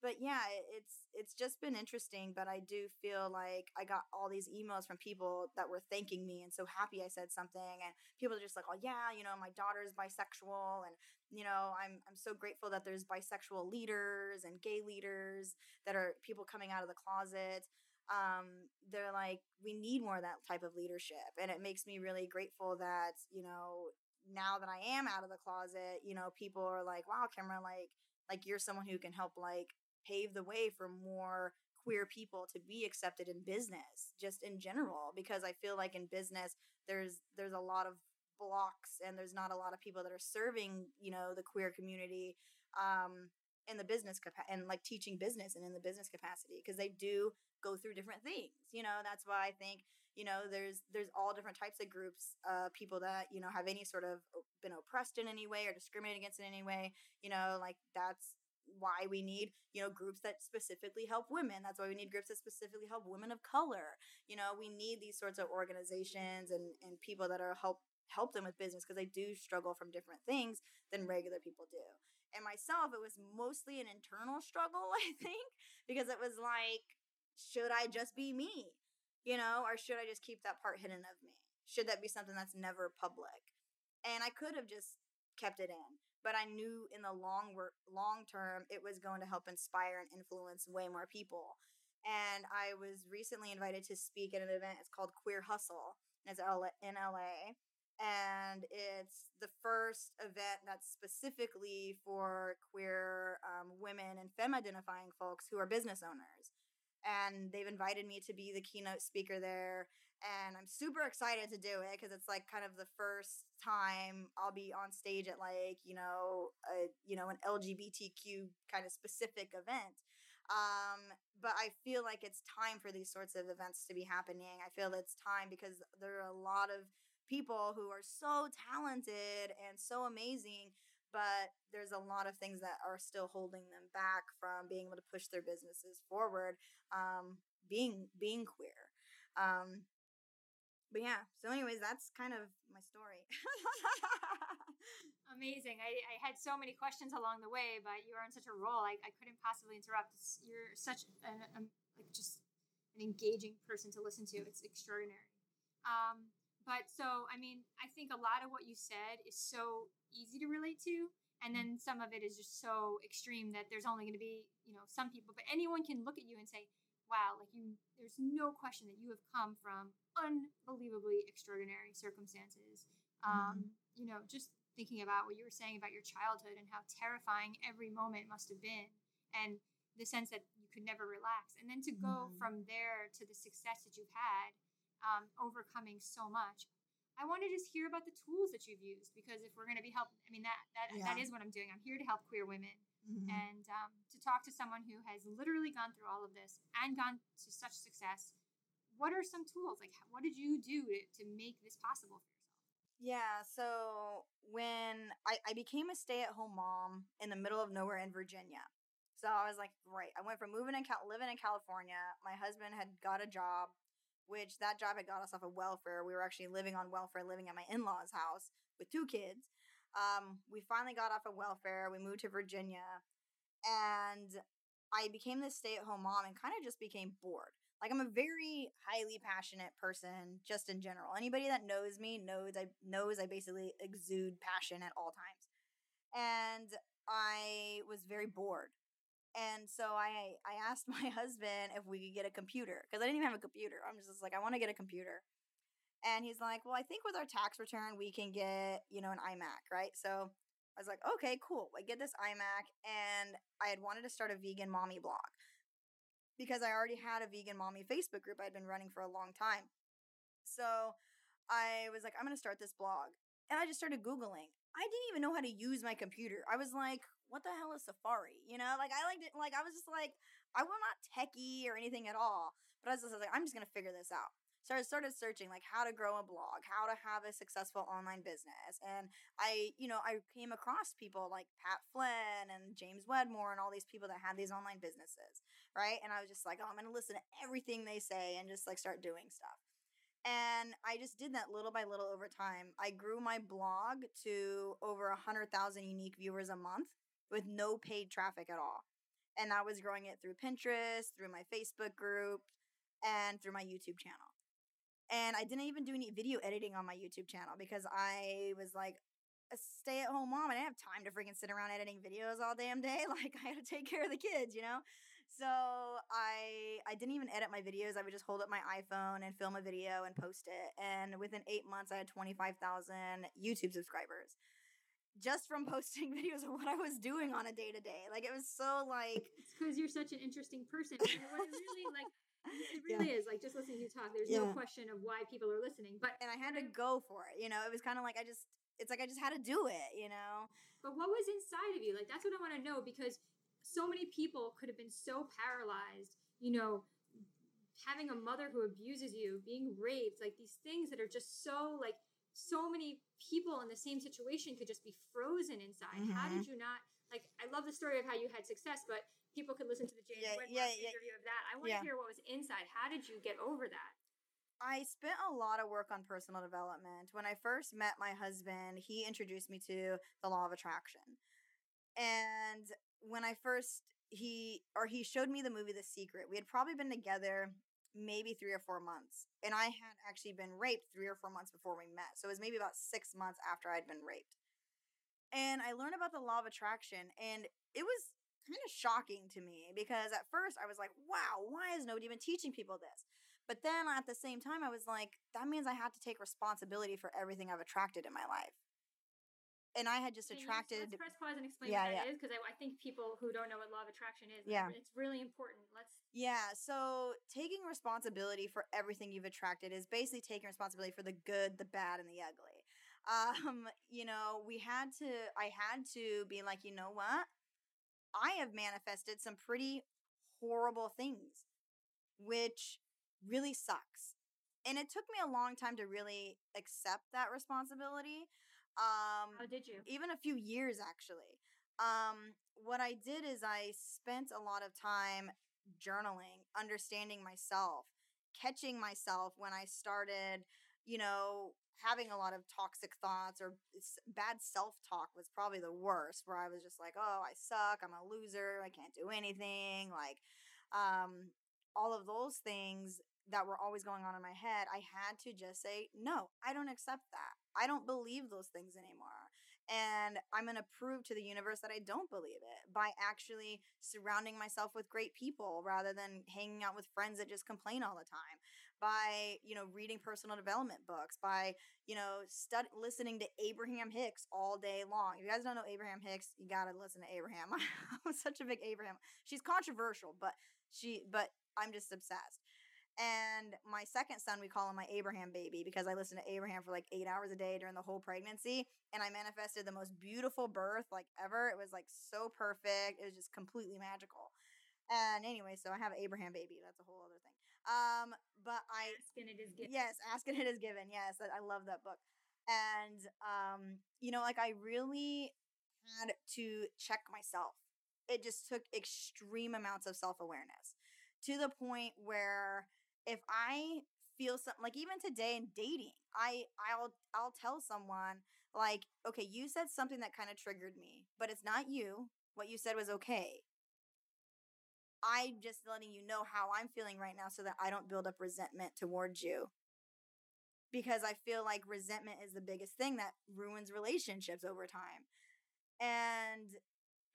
[SPEAKER 2] but yeah, it's it's just been interesting. But I do feel like I got all these emails from people that were thanking me and so happy I said something, and people are just like, "Oh yeah, you know, my daughter's bisexual, and you know, I'm I'm so grateful that there's bisexual leaders and gay leaders that are people coming out of the closet." Um, they're like, "We need more of that type of leadership," and it makes me really grateful that you know now that I am out of the closet, you know, people are like, "Wow, Kimra, like." like you're someone who can help like pave the way for more queer people to be accepted in business just in general because i feel like in business there's there's a lot of blocks and there's not a lot of people that are serving you know the queer community um in the business capa- and like teaching business and in the business capacity because they do go through different things you know? That's why i think you know there's there's all different types of groups uh people that you know have any sort of been oppressed in any way or discriminated against in any way you know? Like that's why we need you know groups that specifically help women. That's why we need groups that specifically help women of color. You know we need these sorts of organizations and and people that are help help them with business because they do struggle from different things than regular people do. And myself it was mostly an internal struggle i think because it was like should i just be me you know or should i just keep that part hidden of me? Should that be something that's never public? And i could have just kept it in but I knew in the long long term it was going to help inspire and influence way more people. And I was recently invited to speak at an event. It's called Queer Hustle. It's in LA. and it's the first event that's specifically for queer um, women and femme identifying folks who are business owners. And they've invited me to be the keynote speaker there. And I'm super excited to do it because it's like kind of the first time I'll be on stage at like, you know, a, you know, an LGBTQ kind of specific event. Um, but I feel like it's time for these sorts of events to be happening. I feel it's time because there are a lot of people who are so talented and so amazing, but there's a lot of things that are still holding them back from being able to push their businesses forward. Um, being being queer. Um, but yeah, so anyways, that's kind of my story.
[SPEAKER 1] Amazing. I, I had so many questions along the way, but you are on such a roll. I, I couldn't possibly interrupt. You're such an, um, like just an engaging person to listen to. It's extraordinary. Um, but so, I mean, I think a lot of what you said is so easy to relate to. And then some of it is just so extreme that there's only going to be, you know, some people, but anyone can look at you and say, wow, like you, there's no question that you have come from unbelievably extraordinary circumstances. Um, mm-hmm. You know, just thinking about what you were saying about your childhood and how terrifying every moment must have been. And the sense that you could never relax. And then to go mm-hmm. from there to the success that you've had um, overcoming so much. I want to just hear about the tools that you've used because if we're going to be helping, I mean that that yeah. that is what I'm doing. I'm here to help queer women, mm-hmm. and um, to talk to someone who has literally gone through all of this and gone to such success. What are some tools? Like, what did you do to, to make this possible for yourself?
[SPEAKER 2] Yeah, so when I, I became a stay at home mom in the middle of nowhere in Virginia. So I was like, right. I went from moving and Cal- living in California. My husband had got a job which that job had got us off of welfare. We were actually living on welfare, living at my in law's house with two kids. Um, we finally got off of welfare. We moved to Virginia, and I became this stay at home mom and kind of just became bored. Like I'm a very highly passionate person, just in general. Anybody that knows me knows I knows I basically exude passion at all times, and I was very bored and so I I asked my husband if we could get a computer because I didn't even have a computer. I'm just like I want to get a computer. And he's like, "Well, I think with our tax return we can get, you know, an iMac, right?" So I was like, "Okay, cool. I get this iMac and I had wanted to start a vegan mommy blog because I already had a vegan mommy Facebook group I'd been running for a long time. So I was like, I'm going to start this blog. And I just started Googling. I didn't even know how to use my computer. I was like, what the hell is Safari? You know, like I liked it. Like I was just like, I was not techie or anything at all, but I was just like, I'm just gonna figure this out. So I started searching like how to grow a blog, how to have a successful online business. And I, you know, I came across people like Pat Flynn and James Wedmore and all these people that had these online businesses, right? And I was just like, oh, I'm to listen to everything they say and just like start doing stuff. And I just did that little by little over time. I grew my blog to over 100,000 unique viewers a month with no paid traffic at all. And I was growing it through Pinterest, through my Facebook group, and through my YouTube channel. And I didn't even do any video editing on my YouTube channel because I was like a stay at home mom. I didn't have time to freaking sit around editing videos all damn day. Like I had to take care of the kids, you know? So I I didn't even edit my videos. I would just hold up my iPhone and film a video and post it. And within eight months, I had 25,000 YouTube subscribers just from posting videos of what I was doing on a day to day. Like it was so like
[SPEAKER 1] it's because you're such an interesting person. what it really like it really yeah. is like just listening to you talk. There's yeah. no question of why people are listening. But
[SPEAKER 2] and I had to go for it. You know, it was kind of like I just it's like I just had to do it. You know.
[SPEAKER 1] But what was inside of you? Like that's what I want to know because so many people could have been so paralyzed. You know, having a mother who abuses you, being raped, like these things that are just so like so many people in the same situation could just be frozen inside. Mm-hmm. How did you not like? I love the story of how you had success, but people could listen to the James yeah, yeah, yeah, interview of that. I want to hear what was inside. How did you get over that?
[SPEAKER 2] I spent a lot of work on personal development. When I first met my husband, he introduced me to the law of attraction. And when I first he or he showed me the movie The Secret. We had probably been together maybe three or four months. And I had actually been raped three or four months before we met. So it was maybe about six months after I'd been raped. And I learned about the law of attraction, and it was kind of shocking to me because at first I was like, wow, why has nobody been teaching people this? But then at the same time, I was like, that means I have to take responsibility for everything I've attracted in my life. And I had just
[SPEAKER 1] Can
[SPEAKER 2] attracted.
[SPEAKER 1] let's press pause and explain
[SPEAKER 2] Yeah,
[SPEAKER 1] what that
[SPEAKER 2] yeah.
[SPEAKER 1] is because I, I think people who don't know what law of attraction is,
[SPEAKER 2] Yeah.
[SPEAKER 1] it's really important. Let's
[SPEAKER 2] Yeah, so taking responsibility for everything you've attracted is basically taking responsibility for the good, the bad, and the ugly. Um, you know, we had to I had to be like, you know what? I have manifested some pretty horrible things, which really sucks. And it took me a long time to really accept that responsibility. Um
[SPEAKER 1] how did you?
[SPEAKER 2] even a few years actually. Um, what I did is I spent a lot of time journaling, understanding myself, catching myself when I started, you know, having a lot of toxic thoughts or bad self talk was probably the worst, where I was just like, oh, I suck, I'm a loser, I can't do anything. Like, um, all of those things that were always going on in my head, I had to just say, no, I don't accept that. I don't believe those things anymore. And I'm going to prove to the universe that I don't believe it by actually surrounding myself with great people rather than hanging out with friends that just complain all the time. By, you know, reading personal development books, by, you know, stud- listening to Abraham Hicks all day long. If you guys don't know Abraham Hicks, you got to listen to Abraham. I'm such a big Abraham. She's controversial, but she, but I'm just obsessed. And my second son, we call him my Abraham baby because I listened to Abraham for like eight hours a day during the whole pregnancy. And I manifested the most beautiful birth like ever. It was like so perfect. It was just completely magical. And anyway, so I have Abraham baby. That's a whole other thing. Um, but I
[SPEAKER 1] Asking it is given.
[SPEAKER 2] Yes, Ask and It Is Given. Yes, I I love that book. And um, you know, like I really had to check myself. It just took extreme amounts of self-awareness to the point where if I feel something like even today in dating, I I'll I'll tell someone like, okay, you said something that kind of triggered me, but it's not you. What you said was okay. I'm just letting you know how I'm feeling right now so that I don't build up resentment towards you. Because I feel like resentment is the biggest thing that ruins relationships over time. And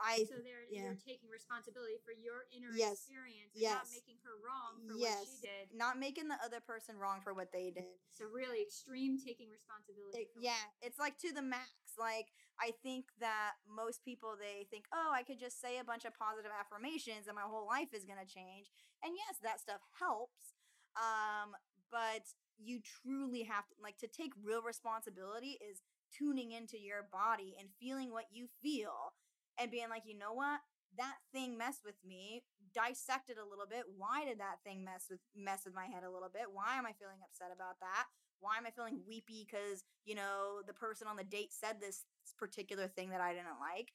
[SPEAKER 2] I
[SPEAKER 1] So there,
[SPEAKER 2] yeah.
[SPEAKER 1] you're taking responsibility for your inner
[SPEAKER 2] Yes.
[SPEAKER 1] experience and not making her wrong for
[SPEAKER 2] yes,
[SPEAKER 1] what she did.
[SPEAKER 2] not making the other person wrong for what they did.
[SPEAKER 1] So really extreme taking responsibility.
[SPEAKER 2] It-
[SPEAKER 1] for
[SPEAKER 2] yeah, it's like to the max. Like I think that most people they think, "Oh, I could just say a bunch of positive affirmations and my whole life is going to change." And yes, that stuff helps. Um, but you truly have to like to take real responsibility is tuning into your body and feeling what you feel and being like, "You know what? That thing messed with me. Dissect it a little bit. Why did that thing mess with mess with my head a little bit? Why am I feeling upset about that? why am I feeling weepy because, you know, the person on the date said this particular thing that I didn't like?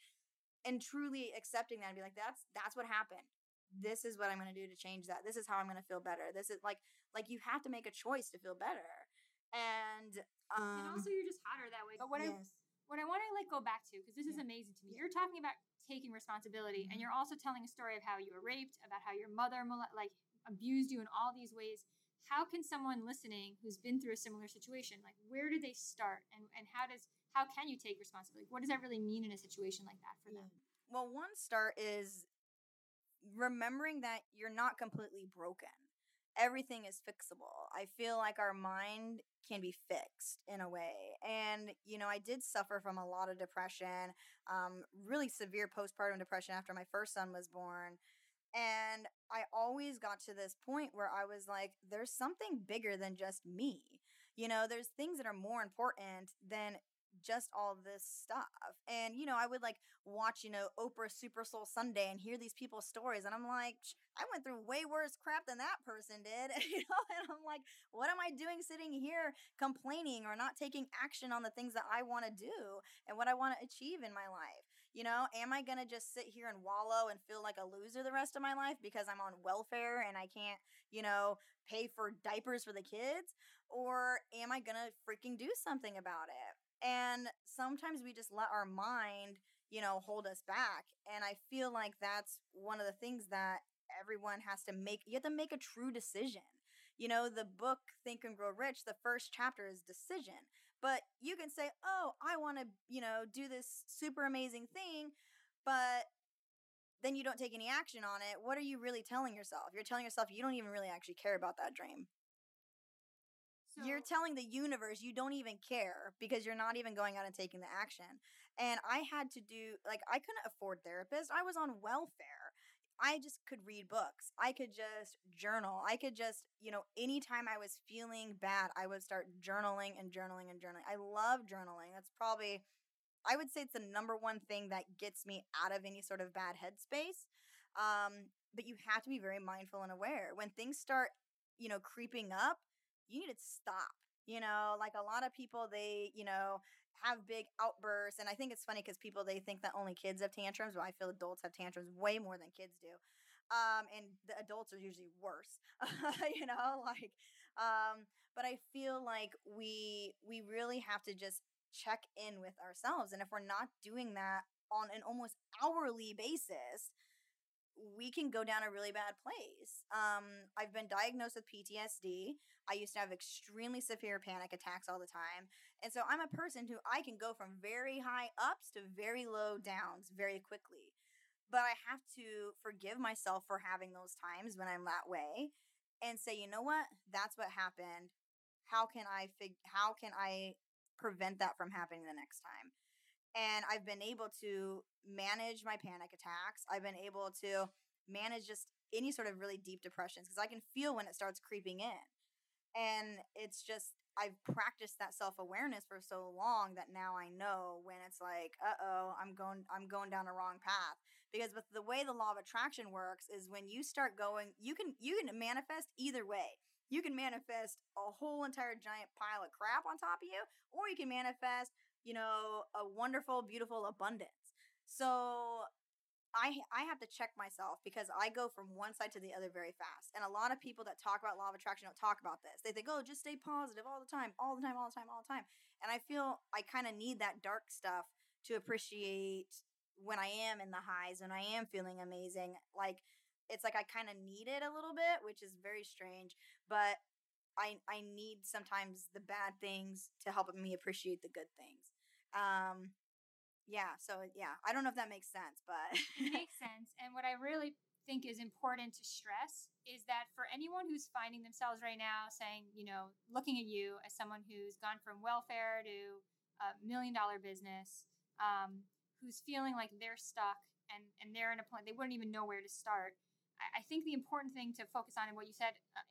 [SPEAKER 2] And truly accepting that and be like, that's that's what happened. This is what I'm gonna do to change that. This is how I'm gonna feel better. This is like like you have to make a choice to feel better. And um
[SPEAKER 1] and also you're just hotter that way. But what I
[SPEAKER 2] yes.
[SPEAKER 1] What I want to like go back to because this is amazing to me.
[SPEAKER 2] Yeah.
[SPEAKER 1] You're talking about taking responsibility, and
[SPEAKER 2] Mhm.
[SPEAKER 1] you're also telling a story of how you were raped, about how your mother like abused you in all these ways. How can someone listening who's been through a similar situation, like where do they start, and and how does how can you take responsibility? What does that really mean in a situation like that for them?
[SPEAKER 2] Well, one start is remembering that you're not completely broken. Everything is fixable. I feel like our mind can be fixed in a way. And, you know, I did suffer from a lot of depression, um, really severe postpartum depression after my first son was born. And I always got to this point where I was like, there's something bigger than just me. You know, there's things that are more important than just all this stuff. And, you know, I would like watch, you know, Oprah Super Soul Sunday and hear these people's stories. And I'm like, I went through way worse crap than that person did. you know, and I'm like, what am I doing sitting here complaining or not taking action on the things that I want to do and what I want to achieve in my life? You know, am I going to just sit here and wallow and feel like a loser the rest of my life because I'm on welfare and I can't, you know, pay for diapers for the kids? Or am I going to freaking do something about it? And sometimes we just let our mind, you know, hold us back. And I feel like that's one of the things that everyone has to make. You have to make a true decision. You know, the book Think and Grow Rich, the first chapter is decision. But you can say, oh, I want to, you know, do this super amazing thing, but then you don't take any action on it. What are you really telling yourself? You're telling yourself you don't even really actually care about that dream.
[SPEAKER 1] So,
[SPEAKER 2] you're telling the universe you don't even care because you're not even going out and taking the action. And I had to do like I couldn't afford therapists. I was on welfare. I just could read books. I could just journal. I could just, you know, anytime I was feeling bad, I would start journaling and journaling and journaling. I love journaling. That's probably I would say it's the number one thing that gets me out of any sort of bad headspace. Um, but you have to be very mindful and aware. When things start, you know, creeping up, you need to stop. You know, like a lot of people, they, you know, have big outbursts. And I think it's funny because people, they think that only kids have tantrums, but I feel adults have tantrums way more than kids do. Um, and the adults are usually worse, you know, like, um, but I feel like we, we really have to just check in with ourselves. And if we're not doing that on an almost hourly basis, we can go down a really bad place. Um, I've been diagnosed with PTSD. I used to have extremely severe panic attacks all the time. And so I'm a person who I can go from very high ups to very low downs very quickly. But I have to forgive myself for having those times when I'm that way and say, you know what? That's what happened. How can I fig- how can I prevent that from happening the next time? And I've been able to manage my panic attacks. I've been able to manage just any sort of really deep depressions because I can feel when it starts creeping in. And it's just, I've practiced that self awareness for so long that now I know when it's like, uh oh, I'm going, I'm going down a wrong path. Because with the way the law of attraction works is when you start going, you can, you can manifest either way. You can manifest a whole entire giant pile of crap on top of you, or you can manifest you know, a wonderful, beautiful abundance. So I I have to check myself because I go from one side to the other very fast. And a lot of people that talk about law of attraction don't talk about this. They think, "Oh, just stay positive all the time, all the time, all the time, all the time." And I feel I kind of need that dark stuff to appreciate when I am in the highs, when I am feeling amazing. Like it's like I kind of need it a little bit, which is very strange, but I I need sometimes the bad things to help me appreciate the good things. Um, yeah. So yeah, I don't know if that makes sense, but
[SPEAKER 1] it makes sense. And what I really think is important to stress is that for anyone who's finding themselves right now saying, you know, looking at you as someone who's gone from welfare to a million dollar business, um, who's feeling like they're stuck and, and they're in a point, they wouldn't even know where to start. I, I think the important thing to focus on and what you said, uh, uh,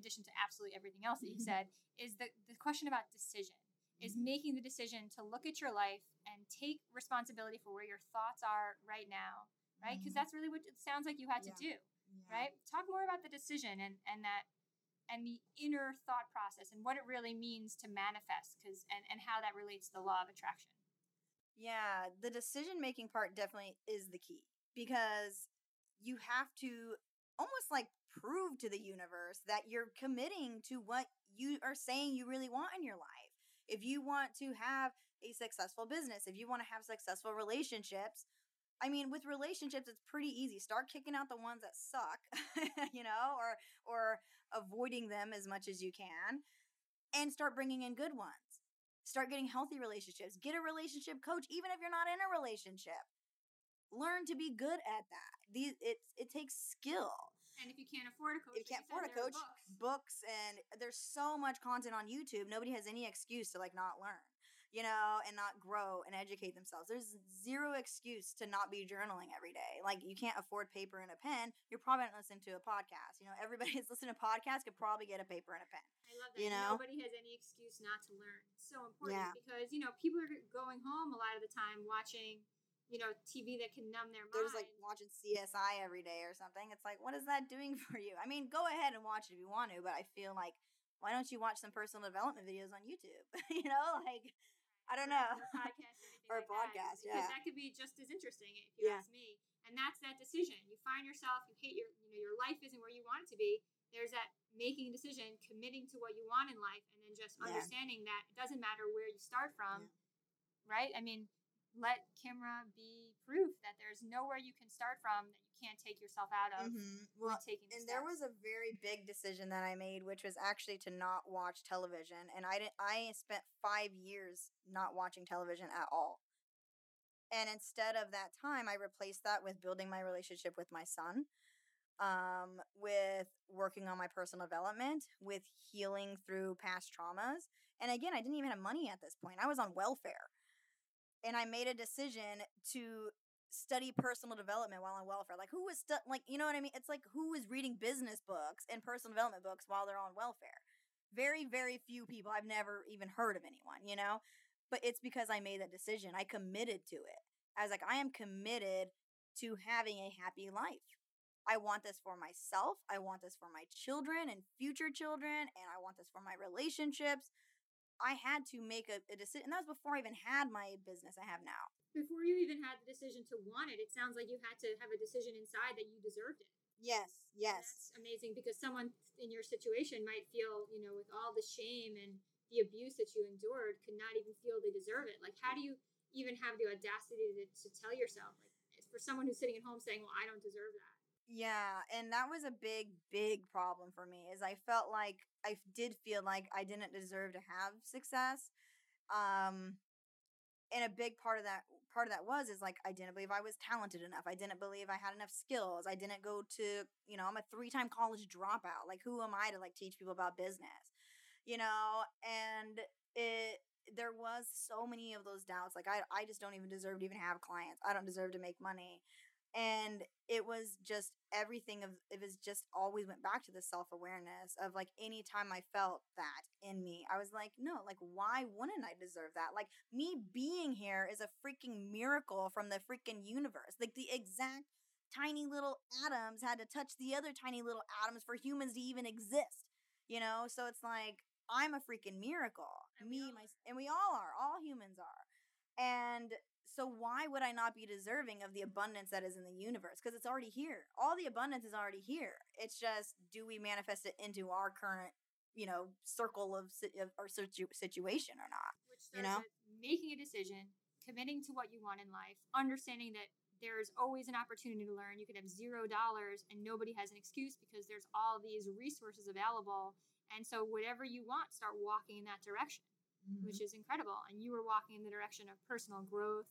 [SPEAKER 1] addition to absolutely everything else that you said, is the, the question about decision is making the decision to look at your life and take responsibility for where your thoughts are right now, right? Because mm-hmm. that's really what it sounds like you had yeah. to do, yeah. right? Talk more about the decision and and that and the inner thought process and what it really means to manifest because and, and how that relates to the law of attraction.
[SPEAKER 2] Yeah, the decision making part definitely is the key because you have to almost like prove to the universe that you're committing to what you are saying you really want in your life if you want to have a successful business, if you want to have successful relationships, I mean, with relationships, it's pretty easy. Start kicking out the ones that suck, you know, or or avoiding them as much as you can, and start bringing in good ones. Start getting healthy relationships. Get a relationship coach, even if you're not in a relationship. Learn to be good at that. These it it takes skill.
[SPEAKER 1] And if you can't afford a coach,
[SPEAKER 2] if you can't afford a coach, books. books and there's so much content on YouTube. Nobody has any excuse to like not learn, you know, and not grow and educate themselves. There's zero excuse to not be journaling every day. Like you can't afford paper and a pen. You're probably not listening to a podcast. You know, everybody that's listening to podcasts could probably get a paper and a pen.
[SPEAKER 1] I love that. You know, nobody has any excuse not to learn. It's so important yeah. because you know people are going home a lot of the time watching you know, TV that can numb their mind.
[SPEAKER 2] They're just like watching CSI every day or something. It's like, what is that doing for you? I mean, go ahead and watch it if you want to, but I feel like, why don't you watch some personal development videos on YouTube? you know, like, I don't know.
[SPEAKER 1] Or podcast
[SPEAKER 2] or, like podcast,
[SPEAKER 1] that. yeah. Because that could be just as interesting if you yeah. ask me. And that's that decision. You find yourself, you hate your, you know, your life isn't where you want it to be. There's that making a decision, committing to what you want in life, and then just yeah. understanding that it doesn't matter where you start from, yeah. right? I mean, let Kimra be proof that there's nowhere you can start from that you can't take yourself out of. Mm-hmm. Well, taking
[SPEAKER 2] and
[SPEAKER 1] steps.
[SPEAKER 2] there was a very big decision that I made, which was actually to not watch television, and I didn't. I spent five years not watching television at all. And instead of that time, I replaced that with building my relationship with my son. um, with working on my personal development, with healing through past traumas. And again, I didn't even have money at this point. I was on welfare. And I made a decision to study personal development while on welfare. Like who was stu- like you know what I mean? It's like who is reading business books and personal development books while they're on welfare? Very very few people. I've never even heard of anyone, you know? But it's because I made that decision. I committed to it. I was like I am committed to having a happy life. I want this for myself. I want this for my children and future children and I want this for my relationships. I had to make a, a decision. And that was before I even had my business I have now
[SPEAKER 1] before you even had the decision to want it, it sounds like you had to have a decision inside that you deserved it.
[SPEAKER 2] Yes, yes.
[SPEAKER 1] That's amazing because someone in your situation might feel, you know, with all the shame and the abuse that you endured, could not even feel they deserve it. Like, how do you even have the audacity to, to tell yourself, like, for someone who's sitting at home saying, well, I don't deserve that?
[SPEAKER 2] Yeah, and that was a big, big problem for me. Is I felt like I did feel like I didn't deserve to have success. Um, and a big part of that part of that was is like I didn't believe I was talented enough. I didn't believe I had enough skills. I didn't go to, you know, I'm a three-time college dropout. Like who am I to like teach people about business? You know, and it there was so many of those doubts. Like I I just don't even deserve to even have clients. I don't deserve to make money and it was just everything of it was just always went back to the self-awareness of like anytime i felt that in me i was like no like why wouldn't i deserve that? Like me being here is a freaking miracle from the freaking universe like the exact tiny little atoms had to touch the other tiny little atoms for humans to even exist you know? So it's like i'm a freaking miracle
[SPEAKER 1] And
[SPEAKER 2] me my and we all are all humans are and so why would I not be deserving of the abundance that is in the universe? Because it's already here. All the abundance is already here. It's just do we manifest it into our current, you know, circle of, of our situ- situation or not?
[SPEAKER 1] Which
[SPEAKER 2] You know?
[SPEAKER 1] making a decision, committing to what you want in life, understanding that there's always an opportunity to learn. You could have zero dollars and nobody has an excuse because there's all these resources available. And so whatever you want, start walking in that direction, which mm-hmm. is incredible. And you were walking in the direction of personal growth,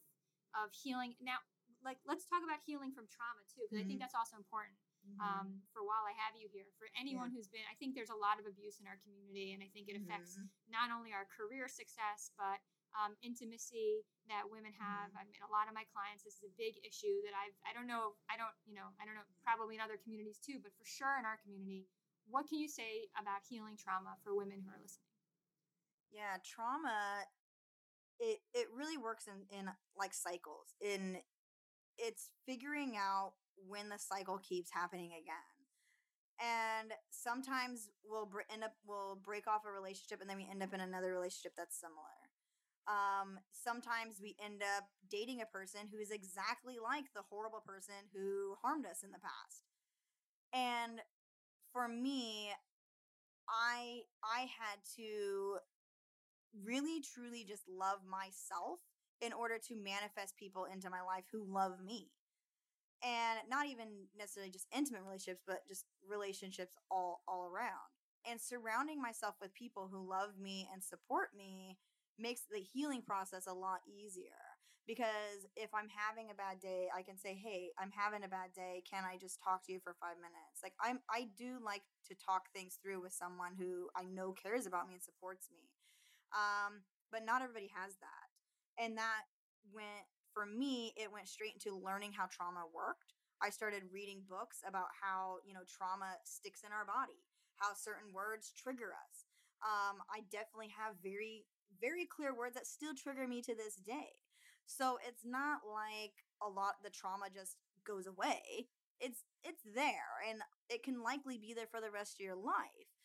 [SPEAKER 1] of healing. Now, like let's talk about healing from trauma too, because I think
[SPEAKER 2] Mhm.
[SPEAKER 1] that's also important.
[SPEAKER 2] Mm-hmm.
[SPEAKER 1] Um, for while I have you here, for anyone who's been, I think there's a lot of abuse in our community, and I think it affects
[SPEAKER 2] Mhm.
[SPEAKER 1] not only our career success, but um, intimacy that women have. I mean, a lot of my clients, this is a big issue that I've, I don't know, I don't, you know, I don't know, probably in other communities too, but for sure in our community, what can you say about healing trauma for women who are listening?
[SPEAKER 2] Yeah, trauma it it really works in in like cycles. In it's figuring out when the cycle keeps happening again. And sometimes we'll br- end up we'll break off a relationship and then we end up in another relationship that's similar. Um, sometimes we end up dating a person who is exactly like the horrible person who harmed us in the past. And for me, I I had to really truly just love myself in order to manifest people into my life who love me. And not even necessarily just intimate relationships, but just relationships all all around. And surrounding myself with people who love me and support me makes the healing process a lot easier. Because if I'm having a bad day, I can say, "Hey, I'm having a bad day. Can I just talk to you for 5 minutes?" Like I'm I do like to talk things through with someone who I know cares about me and supports me. Um, but not everybody has that. And that went, for me, it went straight into learning how trauma worked. I started reading books about how, you know, trauma sticks in our body, how certain words trigger us. Um, I definitely have very, very clear words that still trigger me to this day. So it's not like a lot the trauma just goes away. It's it's there and it can likely be there for the rest of your life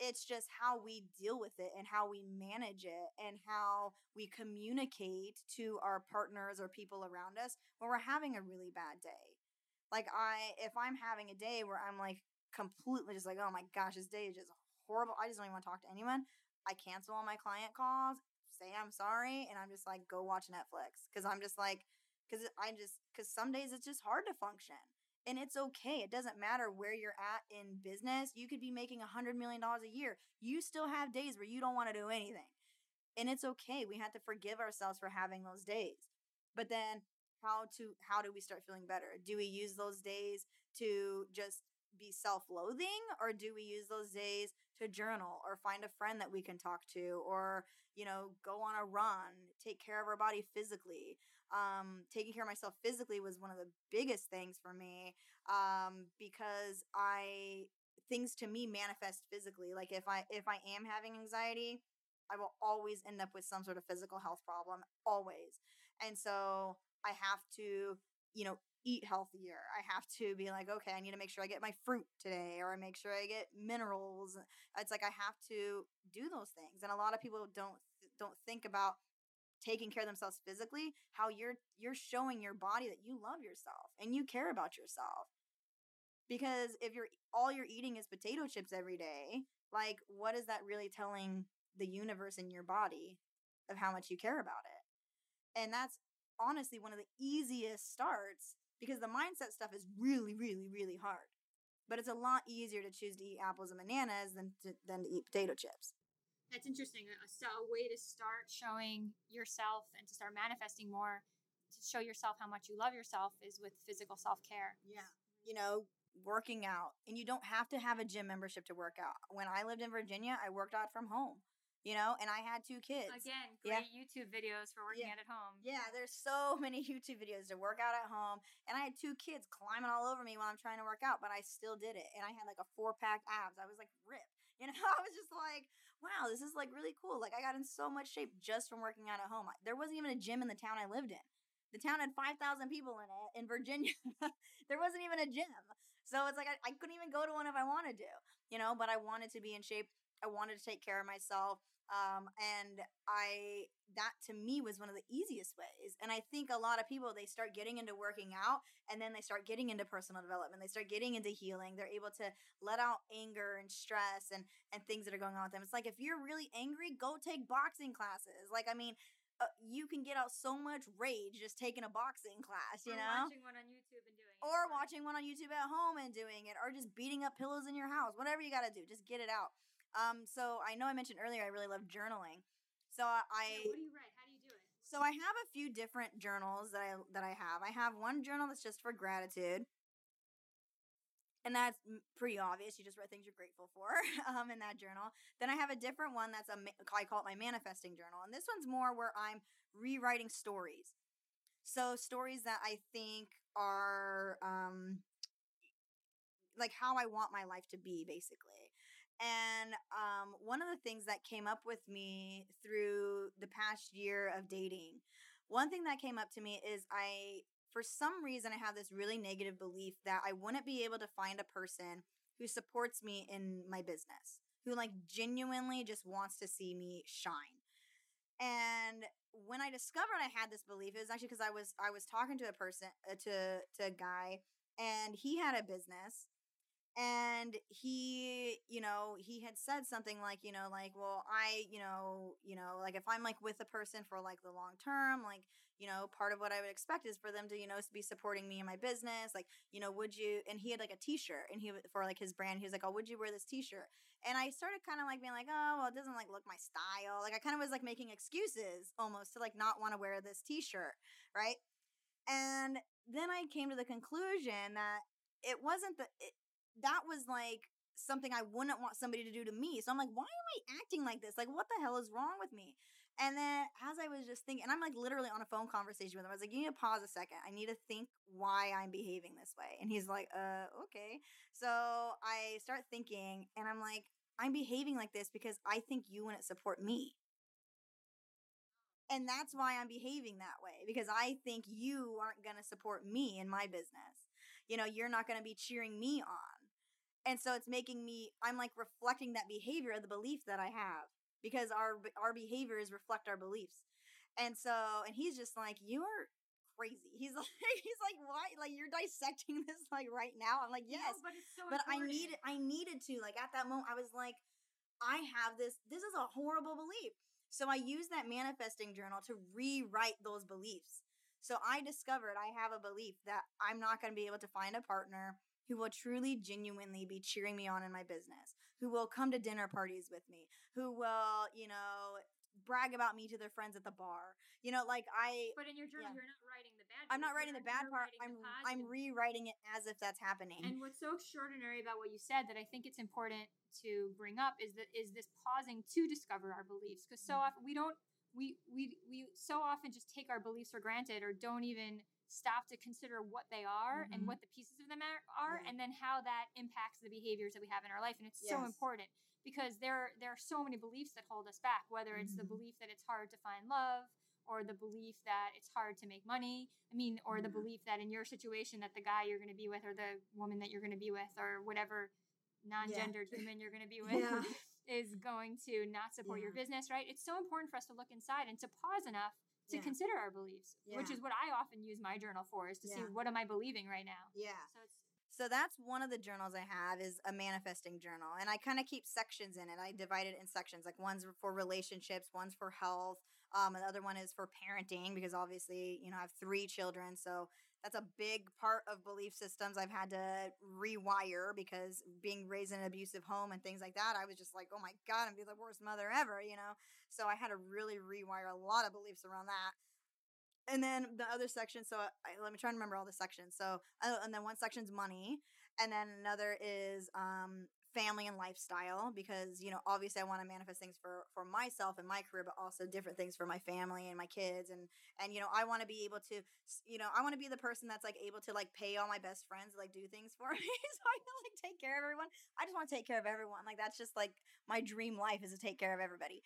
[SPEAKER 2] it's just how we deal with it and how we manage it and how we communicate to our partners or people around us when we're having a really bad day. Like I if I'm having a day where I'm like completely just like, oh my gosh, this day is just horrible. I just don't even want to talk to anyone. I cancel all my client calls, say I'm sorry, and I'm just like go watch Netflix cuz I'm just like cuz I just cuz some days it's just hard to function and it's okay. It doesn't matter where you're at in business. You could be making a hundred million dollars a year. You still have days where you don't want to do anything. And it's okay. We have to forgive ourselves for having those days. But then how to how do we start feeling better? Do we use those days to just be self-loathing or do we use those days to journal or find a friend that we can talk to or you know go on a run take care of our body physically um, taking care of myself physically was one of the biggest things for me um, because i things to me manifest physically like if i if i am having anxiety i will always end up with some sort of physical health problem always and so i have to you know eat healthier. I have to be like, okay, I need to make sure I get my fruit today or I make sure I get minerals. It's like I have to do those things. And a lot of people don't don't think about taking care of themselves physically, how you're you're showing your body that you love yourself and you care about yourself. Because if you're all you're eating is potato chips every day, like what is that really telling the universe in your body of how much you care about it? And that's honestly one of the easiest starts because the mindset stuff is really, really, really hard. But it's a lot easier to choose to eat apples and bananas than to, than to eat potato chips.
[SPEAKER 1] That's interesting. Uh, a, a way to start showing yourself and to start manifesting more, to show yourself how much you love yourself is with physical self care.
[SPEAKER 2] Yeah. You know, working out. And you don't have to have a gym membership to work out. When I lived in Virginia, I worked out from home you know, and I had two kids.
[SPEAKER 1] Again, great yeah. YouTube videos for working
[SPEAKER 2] yeah.
[SPEAKER 1] out at home.
[SPEAKER 2] Yeah, there's so many YouTube videos to work out at home. And I had two kids climbing all over me while I'm trying to work out, but I still did it. And I had like a four pack abs. I was like ripped. You know, I was just like, wow, this is like really cool. Like I got in so much shape just from working out at home. There wasn't even a gym in the town I lived in. The town had 5,000 people in it in Virginia. there wasn't even a gym. So it's like I, I couldn't even go to one if I wanted to, you know, but I wanted to be in shape. I wanted to take care of myself. Um, and I, that to me was one of the easiest ways. And I think a lot of people, they start getting into working out and then they start getting into personal development. They start getting into healing. They're able to let out anger and stress and, and things that are going on with them. It's like, if you're really angry, go take boxing classes. Like, I mean, uh, you can get out so much rage just taking a boxing class, you
[SPEAKER 1] or
[SPEAKER 2] know?
[SPEAKER 1] watching one on YouTube and doing it.
[SPEAKER 2] Or watching one on YouTube at home and doing it, or just beating up pillows in your house. Whatever you got to do, just get it out. Um, so I know I mentioned earlier I really love journaling. So I
[SPEAKER 1] yeah, what do you write? How do you do it?
[SPEAKER 2] So I have a few different journals that I that I have. I have one journal that's just for gratitude. And that's pretty obvious. You just write things you're grateful for um, in that journal. Then I have a different one that's a I call it my manifesting journal, and this one's more where I'm rewriting stories. So stories that I think are um, like how I want my life to be, basically. And um, one of the things that came up with me through the past year of dating, one thing that came up to me is I, for some reason, I have this really negative belief that I wouldn't be able to find a person who supports me in my business, who like genuinely just wants to see me shine. And when I discovered I had this belief, it was actually because I was I was talking to a person uh, to to a guy, and he had a business, and he you know he had said something like you know like well i you know you know like if i'm like with a person for like the long term like you know part of what i would expect is for them to you know be supporting me in my business like you know would you and he had like a t-shirt and he for like his brand he was like oh would you wear this t-shirt? And i started kind of like being like oh well it doesn't like look my style like i kind of was like making excuses almost to like not want to wear this t-shirt right? And then i came to the conclusion that it wasn't the it, that was like something I wouldn't want somebody to do to me. So I'm like, why am I acting like this? Like, what the hell is wrong with me? And then as I was just thinking, and I'm like literally on a phone conversation with him, I was like, you need to pause a second. I need to think why I'm behaving this way. And he's like, uh, okay. So I start thinking, and I'm like, I'm behaving like this because I think you wouldn't support me. And that's why I'm behaving that way because I think you aren't going to support me in my business. You know, you're not going to be cheering me on. And so it's making me, I'm like reflecting that behavior of the belief that I have because our, our behaviors reflect our beliefs. And so, and he's just like, you're crazy. He's like, he's like, why? Like you're dissecting this like right now. I'm like, yes,
[SPEAKER 1] no, but it's so
[SPEAKER 2] but
[SPEAKER 1] important.
[SPEAKER 2] I needed, I needed to like at that moment, I was like, I have this, this is a horrible belief. So I used that manifesting journal to rewrite those beliefs. So I discovered I have a belief that I'm not going to be able to find a partner who will truly, genuinely be cheering me on in my business, who will come to dinner parties with me, who will, you know, brag about me to their friends at the bar. You know, like I
[SPEAKER 1] But in your journal,
[SPEAKER 2] Yeah.
[SPEAKER 1] you're not writing the bad.
[SPEAKER 2] I'm not writing the bad part. I'm I'm rewriting it as if that's happening.
[SPEAKER 1] And what's so extraordinary about what you said that I think it's important to bring up is that is this pausing to discover our beliefs because so
[SPEAKER 2] Mhm.
[SPEAKER 1] often we don't we we we so often just take our beliefs for granted or don't even stop to consider what they are
[SPEAKER 2] Mhm.
[SPEAKER 1] and what the pieces of them are, are
[SPEAKER 2] Yeah.
[SPEAKER 1] and then how that impacts the behaviors that we have in our life and it's so important because there there are so many beliefs that hold us back whether it's the
[SPEAKER 2] Mhm.
[SPEAKER 1] belief that it's hard to find love or the belief that it's hard to make money i mean or the belief that in your situation that the guy you're going to be with or the woman that you're going to be with or whatever non-gendered human you're going to be with
[SPEAKER 2] Yeah.
[SPEAKER 1] is going to not support your business right it's so important for us to look inside and to pause enough to
[SPEAKER 2] Yeah.
[SPEAKER 1] consider our beliefs which is what i often use my journal for is to see what am i believing right now
[SPEAKER 2] yeah.
[SPEAKER 1] so it's
[SPEAKER 2] So that's one of the journals I have is a manifesting journal. And I kind of keep sections in it. I divide it in sections. Like one's for relationships, one's for health, um, and the other one is for parenting because obviously, you know, I have three children. So that's a big part of belief systems I've had to rewire because being raised in an abusive home and things like that, I was just like, oh my God, I'm the worst mother ever, you know? So I had to really rewire a lot of beliefs around that and then the other section so I, let me try and remember all the sections so uh, and then one section's money and then another is um family and lifestyle because you know obviously i want to manifest things for for myself and my career but also different things for my family and my kids and and you know i want to be able to you know i want to be the person that's like able to like pay all my best friends like do things for me so i can like take care of everyone. I just want to take care of everyone like that's just like my dream life is to take care of everybody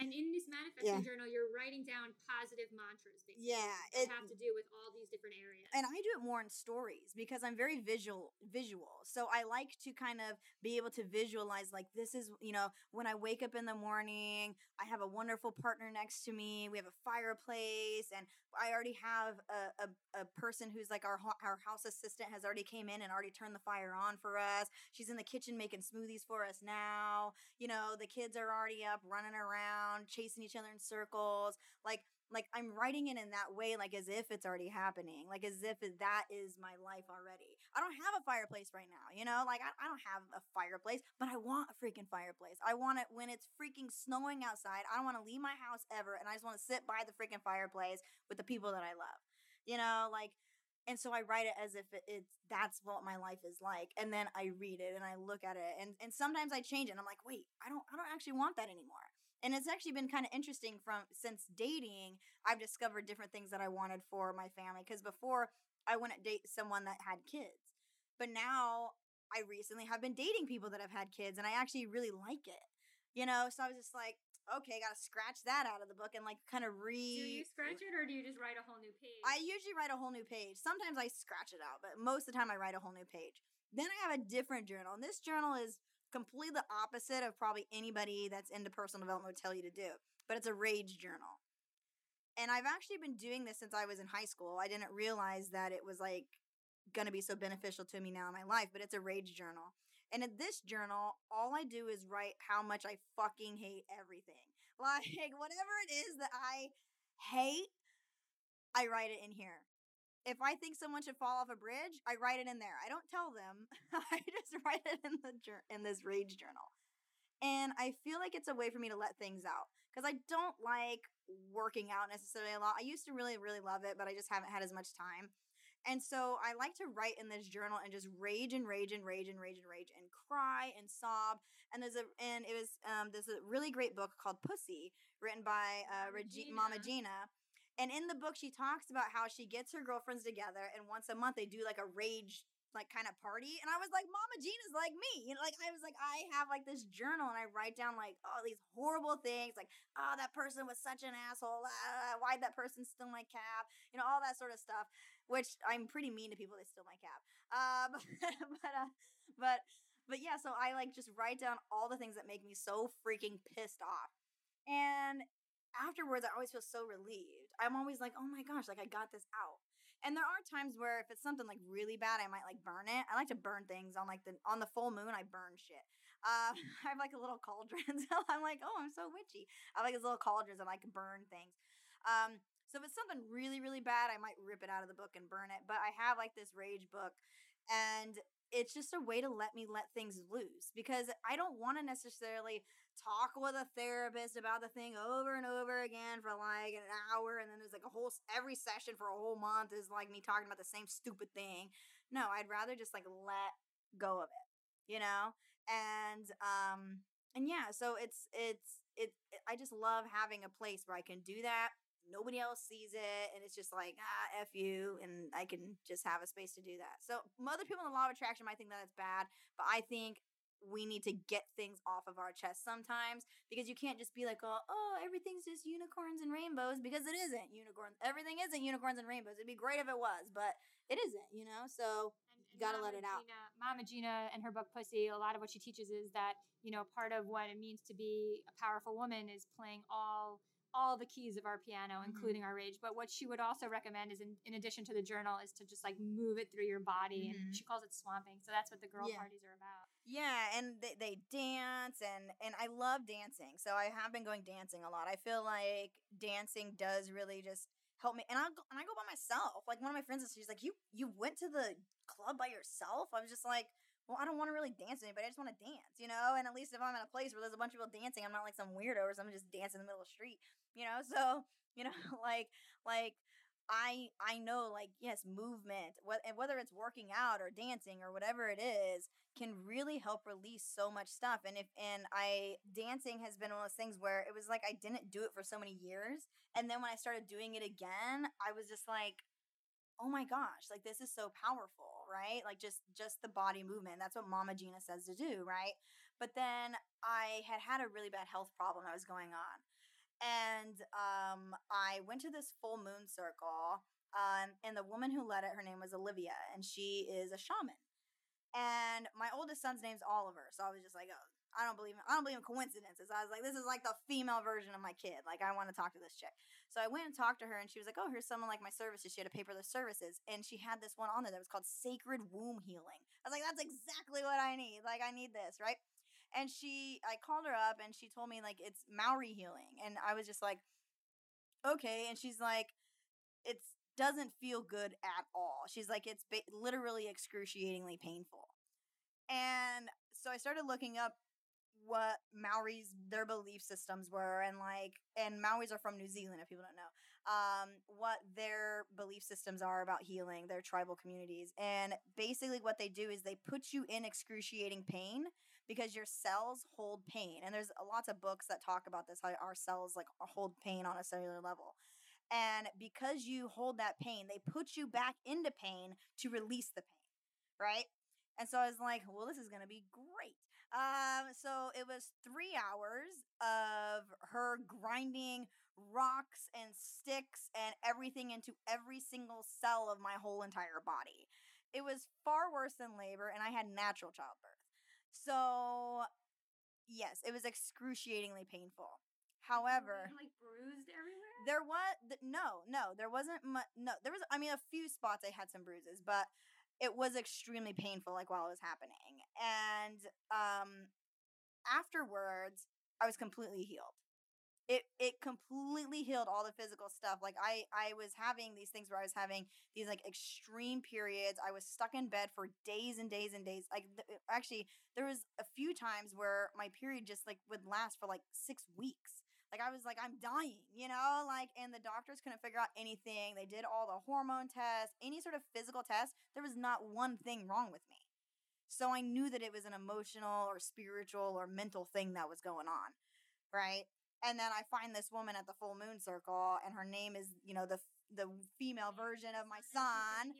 [SPEAKER 1] and in this manifesting journal you're writing down positive mantras
[SPEAKER 2] Yeah,
[SPEAKER 1] that
[SPEAKER 2] it-
[SPEAKER 1] have to do with all these different areas
[SPEAKER 2] and I do it more in stories because I'm very visual visual. So I like to kind of be able to visualize like this is, you know, when I wake up in the morning, I have a wonderful partner next to me. We have a fireplace and I already have a, a, a person who's like our our house assistant has already came in and already turned the fire on for us. She's in the kitchen making smoothies for us now. You know, the kids are already up running around, chasing each other in circles. Like like I'm writing it in that way, like as if it's already happening, like as if that is my life already. I don't have a fireplace right now, you know, like I, I don't have a fireplace, but I want a freaking fireplace. I want it when it's freaking snowing outside. I don't want to leave my house ever, and I just want to sit by the freaking fireplace with the people that I love, you know, like. And so I write it as if it, it's that's what my life is like, and then I read it and I look at it, and and sometimes I change it. and I'm like, wait, I don't, I don't actually want that anymore and it's actually been kind of interesting from since dating i've discovered different things that i wanted for my family because before i wouldn't date someone that had kids but now i recently have been dating people that have had kids and i actually really like it you know so i was just like okay gotta scratch that out of the book and like kind of re
[SPEAKER 1] do you scratch it or do you just write a whole new page
[SPEAKER 2] I usually write a whole new page. Sometimes I scratch it out, but most of the time I write a whole new page. Then I have a different journal. And this journal is completely the opposite of probably anybody that's into personal development would tell you to do, but it's a rage journal. And I've actually been doing this since I was in high school. I didn't realize that it was like going to be so beneficial to me now in my life, but it's a rage journal. And in this journal, all I do is write how much I fucking hate everything. Like, whatever it is that I hate, I write it in here. If I think someone should fall off a bridge, I write it in there. I don't tell them. I just write it in the in this rage journal. And I feel like it's a way for me to let things out because I don't like working out necessarily a lot. I used to really really love it, but I just haven't had as much time. And so I like to write in this journal and just rage and rage and rage and rage and rage and cry and sob. And there's a and it was um there's a really great book called Pussy written by uh
[SPEAKER 1] Mama
[SPEAKER 2] Gena. And in the book she talks about how she gets her girlfriends together and once a month they do like a rage like kind of party. And I was like, Mama Gena's like me. You know, like I was like, I have like this journal and I write down like all these horrible things, like, oh, that person was such an asshole. Uh, why'd that person steal my cab? You know, all that sort of stuff. Which I'm pretty mean to people that steal my cab. Um, but uh, but but yeah, so I like just write down all the things that make me so freaking pissed off. And afterwards, I always feel so relieved. I'm always like, oh my gosh, like I got this out. And there are times where if it's something like really bad, I might like burn it. I like to burn things on like the on the full moon. I burn shit. Uh, I have like a little cauldron, so I'm like, oh, I'm so witchy. I have like these little cauldrons and I can burn things. Um, so if it's something really really bad, I might rip it out of the book and burn it. But I have like this rage book, and it's just a way to let me let things loose because I don't want to necessarily talk with a therapist about the thing over and over again for like an hour and then there's like a whole every session for a whole month is like me talking about the same stupid thing. No, I'd rather just like let go of it, you know? And um and yeah, so it's it's it, it I just love having a place where I can do that nobody else sees it and it's just like ah f you and i can just have a space to do that. So other people in the law of attraction might think that it's bad but i think we need to get things off of our chest sometimes because you can't just be like oh, oh everything's just unicorns and rainbows because it isn't. Unicorns everything isn't unicorns and rainbows. It'd be great if it was but it isn't you know? So
[SPEAKER 1] And,
[SPEAKER 2] You gotta
[SPEAKER 1] Mama
[SPEAKER 2] let it out.
[SPEAKER 1] Gena, Mama Gena and her book Pussy, a lot of what she teaches is that, you know, part of what it means to be a powerful woman is playing all all the keys of our piano,
[SPEAKER 2] Mhm.
[SPEAKER 1] including our rage. But what she would also recommend is in, in addition to the journal is to just like move it through your body.
[SPEAKER 2] Mhm.
[SPEAKER 1] And she calls it swamping. So that's what the girl
[SPEAKER 2] Yeah.
[SPEAKER 1] parties are about.
[SPEAKER 2] Yeah, and they, they dance and and I love dancing. So I have been going dancing a lot. I feel like dancing does really just help me. And I go, and I go by myself. Like one of my friends, is she's like, "You you went to the club by yourself?" I was just like, "Well, I don't want to really dance with anybody. I just want to dance, you know." And at least if I'm in a place where there's a bunch of people dancing, I'm not like some weirdo or something just dancing in the middle of the street, you know. So you know, like like I I know like yes, movement, wh- whether it's working out or dancing or whatever it is, can really help release so much stuff. And if and I dancing has been one of those things where it was like I didn't do it for so many years, and then when I started doing it again, I was just like, oh my gosh, like this is so powerful, right? Like just just the body movement. That's what Mama Gena says to do, right? But then I had had a really bad health problem that was going on and um, I went to this full moon circle. Um, and the woman who led it, her name was Olivia, and she is a shaman. And my oldest son's name's Oliver, so I was just like, oh, I don't believe in, I don't believe in coincidences. I was like, this is like the female version of my kid. Like, I want to talk to this chick. So I went and talked to her, and she was like, oh, here's someone like my services. She had a paperless services, and she had this one on there that was called Sacred Womb Healing. I was like, that's exactly what I need. Like, I need this, right? And she i called her up and she told me like it's maori healing and i was just like okay and she's like it doesn't feel good at all. She's like it's ba- literally excruciatingly painful. And so i started looking up what maoris their belief systems were and like and maoris are from new zealand if people don't know um what their belief systems are about healing their tribal communities. And basically what they do is they put you in excruciating pain because your cells hold pain and there's lots of books that talk about this how our cells like hold pain on a cellular level and because you hold that pain they put you back into pain to release the pain right? And so i was like well this is going to be great. Um so it was three hours of her grinding rocks and sticks and everything into every single cell of my whole entire body. It was far worse than labor and i had natural childbirth so, yes, it was excruciatingly painful. However,
[SPEAKER 1] like bruised everywhere.
[SPEAKER 2] there was no, no, there wasn't much. No, there was. I mean, a few spots I had some bruises, but it was extremely painful, like while it was happening. And um, afterwards, I was completely healed. It it completely healed all the physical stuff. Like I I was having these things where I was having these like extreme periods. I was stuck in bed for days and days and days. Like th- actually, there was a few times where my period just like would last for like six weeks. Like I was like, I'm dying, you know, like, and the doctors couldn't figure out anything. They did all the hormone tests, any sort of physical test. There was not one thing wrong with me. So I knew that it was an emotional or spiritual or mental thing that was going on, right? And then I find this woman at the full moon circle, and her name is, you know, the the female version of my son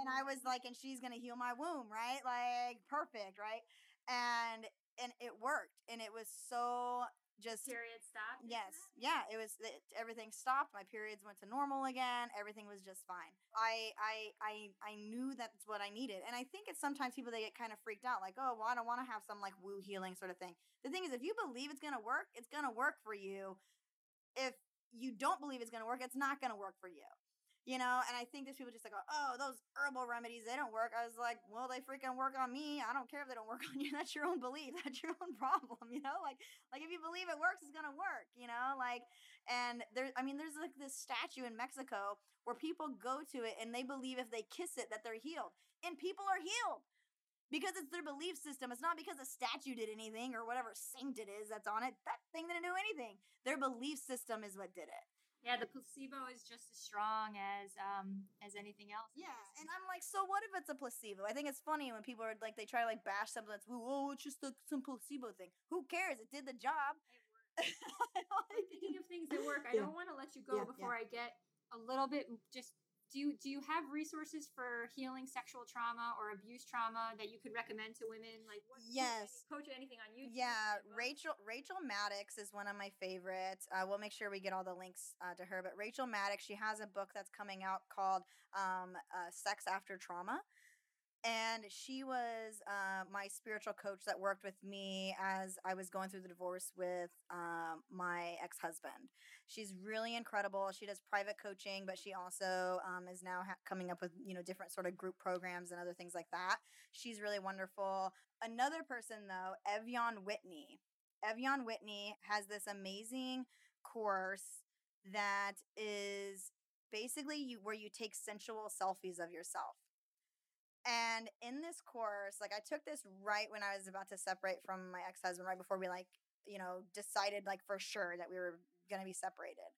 [SPEAKER 2] and I was like, and she's gonna heal my womb, right? Like perfect, right? And and it worked, and it was so just
[SPEAKER 1] period stopped.
[SPEAKER 2] yes,
[SPEAKER 1] that?
[SPEAKER 2] yeah. It was it, everything stopped. My periods went to normal again. Everything was just fine. I I I I knew that's what I needed, and I think it's sometimes people they get kind of freaked out, like, oh, well, I don't want to have some like woo healing sort of thing. The thing is, if you believe it's gonna work, it's gonna work for you. If you don't believe it's gonna work, it's not gonna work for you you know and i think there's people just like oh those herbal remedies they don't work i was like well they freaking work on me i don't care if they don't work on you that's your own belief that's your own problem you know like like if you believe it works it's gonna work you know like and there i mean there's like this statue in mexico where people go to it and they believe if they kiss it that they're healed and people are healed because it's their belief system. It's not because a statue did anything or whatever saint it is that's on it. That thing didn't do anything. Their belief system is what did it.
[SPEAKER 1] Yeah, the placebo is just as strong as um as anything else.
[SPEAKER 2] Yeah, and I'm like, so what if it's a placebo? I think it's funny when people are like, they try to like bash something that's, oh, it's just a, some placebo thing. Who cares? It did the job.
[SPEAKER 1] I'm thinking of things that work. I
[SPEAKER 2] Yeah.
[SPEAKER 1] don't want to let you go
[SPEAKER 2] Yeah,
[SPEAKER 1] before I get a little bit just do you do you have resources for healing sexual trauma or abuse trauma that you could recommend to women? Like what
[SPEAKER 2] Yes.
[SPEAKER 1] coach anything on YouTube?
[SPEAKER 2] Yeah. Rachel Rachel Maddox is one of my favorites. Uh, we'll make sure we get all the links uh, to her. But Rachel Maddox, she has a book that's coming out called um, uh, "Sex After Trauma," and she was uh, my spiritual coach that worked with me as I was going through the divorce with um, my ex husband. She's really incredible. She does private coaching, but she also um, is now ha- coming up with you know different sort of group programs and other things like that. She's really wonderful. Another person though, Ev'Yan Whitney. Ev'Yan Whitney has this amazing course that is basically you where you take sensual selfies of yourself. And in this course, like I took this right when I was about to separate from my ex-husband, right before we like, you know, decided like for sure that we were gonna be separated.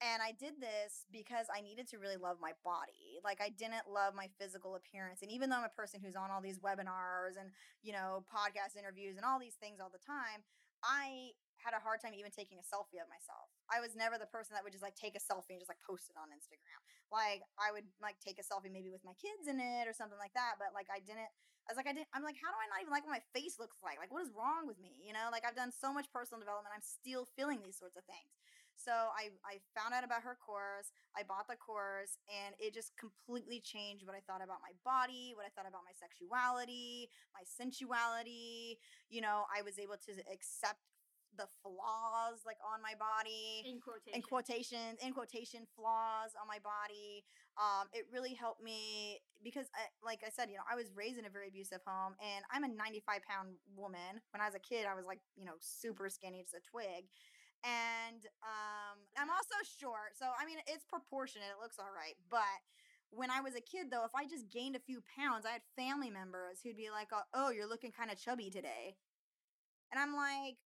[SPEAKER 2] And I did this because I needed to really love my body. Like I didn't love my physical appearance. And even though I'm a person who's on all these webinars and, you know, podcast interviews and all these things all the time, I had a hard time even taking a selfie of myself. I was never the person that would just like take a selfie and just like post it on Instagram. Like I would like take a selfie maybe with my kids in it or something like that, but like I didn't I was like I didn't I'm like how do I not even like what my face looks like? Like what is wrong with me? You know, like I've done so much personal development, I'm still feeling these sorts of things. So I I found out about her course, I bought the course and it just completely changed what I thought about my body, what I thought about my sexuality, my sensuality. You know, I was able to accept the flaws like on my body
[SPEAKER 1] in quotation.
[SPEAKER 2] in quotations in quotation flaws on my body um it really helped me because I, like i said you know i was raised in a very abusive home and i'm a 95 pound woman when i was a kid i was like you know super skinny just a twig and um i'm also short so i mean it's proportionate it looks all right but when I was a kid, though, if I just gained a few pounds, I had family members who'd be like, "Oh, you're looking kind of chubby today," and I'm like,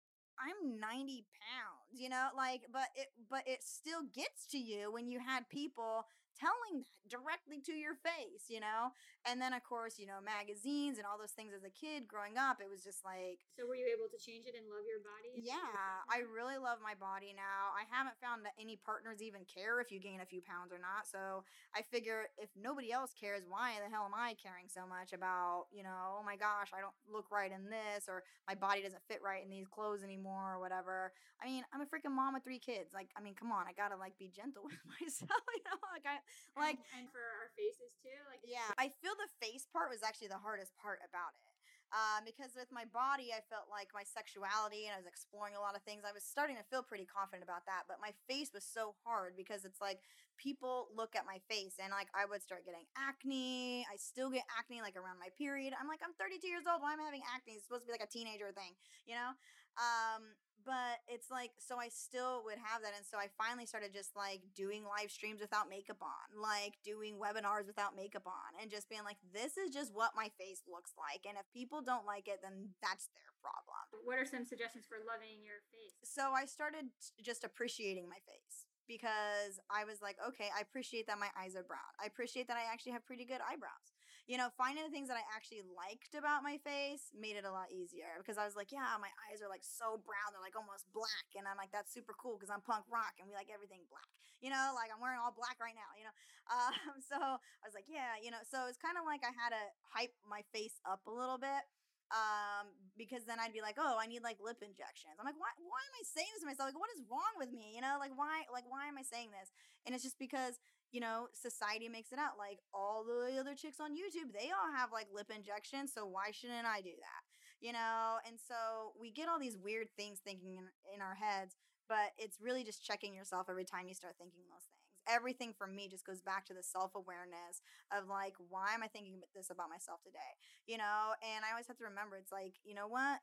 [SPEAKER 2] I'm 90 pounds, you know, like, but it, but it still gets to you when you had people telling that directly to your face, you know? And then, of course, you know, magazines and all those things as a kid growing up, it was just like,
[SPEAKER 1] So were you able to change it and love your body?
[SPEAKER 2] yeah, I really love my body now. I haven't found that any partners even care if you gain a few pounds or not. So I figure if nobody else cares, why the hell am I caring so much about, you know, oh my gosh, I don't look right in this or my body doesn't fit right in these clothes anymore or whatever. I mean, I'm a freaking mom with three kids. Like, I mean, come on, I gotta like be gentle with myself, you know? Like, I, like,
[SPEAKER 1] and, and for our faces too, like
[SPEAKER 2] yeah, I feel the face part was actually the hardest part about it. Um, because with my body, I felt like my sexuality and I was exploring a lot of things. I was starting to feel pretty confident about that, but my face was so hard because it's like people look at my face and like I would start getting acne. I still get acne like around my period. I'm like, I'm 32 years old. Why am I having acne? It's supposed to be like a teenager thing, you know? Um, but it's like so I still would have that and so I finally started just like doing live streams without makeup on, like doing webinars without makeup on and just being like this is just what my face looks like and if people don't like it then that's their problem.
[SPEAKER 1] what are some suggestions for loving your face?
[SPEAKER 2] So I started just appreciating my face because I was like, okay, I appreciate that my eyes are brown. I appreciate that I actually have pretty good eyebrows. You know, finding the things that I actually liked about my face made it a lot easier because I was like, yeah, my eyes are like so brown, they're like almost black. And I'm like, that's super cool because I'm punk rock and we like everything black. You know, like I'm wearing all black right now, you know. Um, so I was like, yeah, you know, so it's kind of like I had to hype my face up a little bit um because then i'd be like oh i need like lip injections i'm like why why am i saying this to myself like what is wrong with me you know like why like why am i saying this and it's just because you know society makes it out like all the other chicks on youtube they all have like lip injections so why shouldn't i do that? You know and so we get all these weird things thinking in, in our heads but it's really just checking yourself every time you start thinking those things. Everything for me just goes back to the self-awareness of like why am i thinking this about myself today? You know and i always have to remember it's like you know what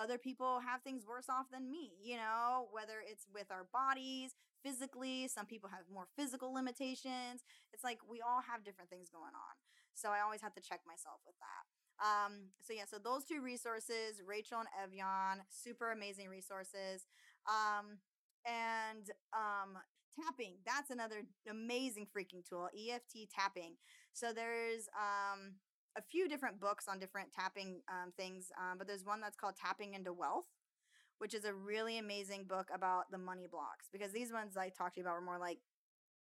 [SPEAKER 2] other people have things worse off than me you know whether it's with our bodies physically some people have more physical limitations it's like we all have different things going on so i always have to check myself with that Um, so yeah, so those two resources, Rachel and Ev'Yan, super amazing resources. Um, and um, tapping, that's another amazing freaking tool, EFT tapping. So there's um, a few different books on different tapping um, things, um, but there's one that's called Tapping into Wealth, which is a really amazing book about the money blocks because these ones I talked to you about were more like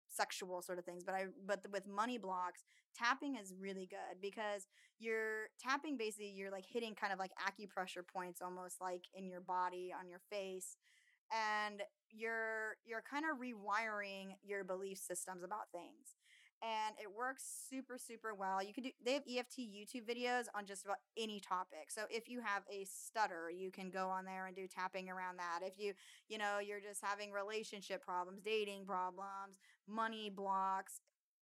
[SPEAKER 2] sexual sort of things but i but with money blocks tapping is really good because you're tapping basically you're like hitting kind of like acupressure points almost like in your body on your face and you're you're kind of rewiring your belief systems about things and it works super super well. You can do they have eft youtube videos on just about any topic. So if you have a stutter you can go on there and do tapping around that. If you you know you're just having relationship problems dating problems money blocks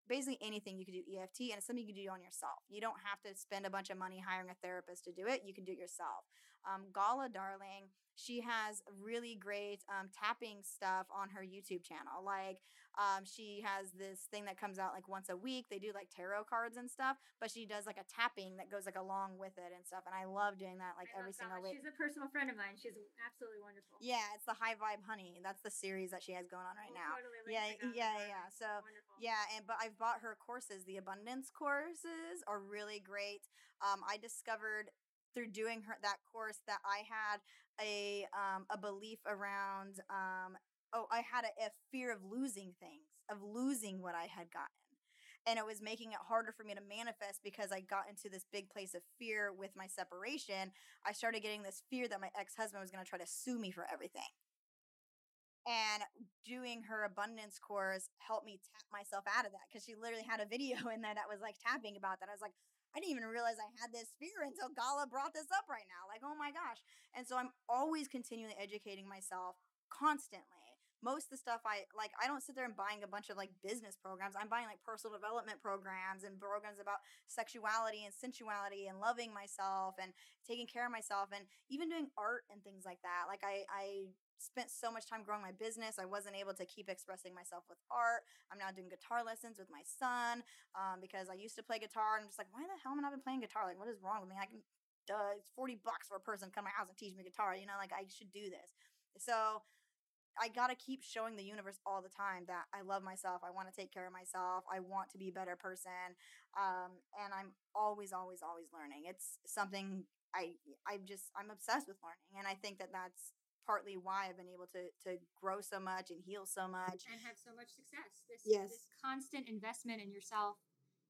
[SPEAKER 2] basically anything you can do eft and it's something you can do on yourself. You don't have to spend a bunch of money hiring a therapist to do it. You can do it yourself. Um, gala darling she has really great um, tapping stuff on her youtube channel. Like um, she has this thing that comes out like once a week. They do like tarot cards and stuff, but she does like a tapping that goes like along with it and stuff. And I love doing that like
[SPEAKER 1] I
[SPEAKER 2] every single week.
[SPEAKER 1] She's a personal friend of mine. She's absolutely wonderful.
[SPEAKER 2] Yeah, it's the High Vibe Honey. That's the series that she has going on right
[SPEAKER 1] We'll
[SPEAKER 2] now.
[SPEAKER 1] totally
[SPEAKER 2] Yeah,
[SPEAKER 1] to
[SPEAKER 2] yeah, yeah. So,
[SPEAKER 1] Wonderful.
[SPEAKER 2] Yeah, and but I've bought her courses. The abundance courses are really great. Um, I discovered through doing her that course that I had a um a belief around um oh I had a, a fear of losing things, of losing what I had gotten. And it was making it harder for me to manifest because I got into this big place of fear with my separation. I started getting this fear that my ex husband was going to try to sue me for everything. And doing her abundance course helped me tap myself out of that because she literally had a video in there that was like tapping about that. I was like, I didn't even realize I had this fear until Gala brought this up right now. Like, oh my gosh. And so I'm always continually educating myself constantly. Most of the stuff I like, I don't sit there and buying a bunch of like business programs. I'm buying like personal development programs and programs about sexuality and sensuality and loving myself and taking care of myself and even doing art and things like that. Like I, I spent so much time growing my business. I wasn't able to keep expressing myself with art. I'm now doing guitar lessons with my son um, because I used to play guitar and I'm just like, why the hell am I not been playing guitar? Like, what is wrong with me? I can, duh, it's 40 bucks for a person to come to my house and teach me guitar. You know, like I should do this. So I got to keep showing the universe all the time that I love myself. I want to take care of myself. I want to be a better person. Um, and I'm always, always, always learning. It's something I, I'm just, I'm obsessed with learning. And I think that that's partly why I've been able to, to grow so much and heal so much.
[SPEAKER 1] and have so much success. This
[SPEAKER 2] Yes.
[SPEAKER 1] this constant investment in yourself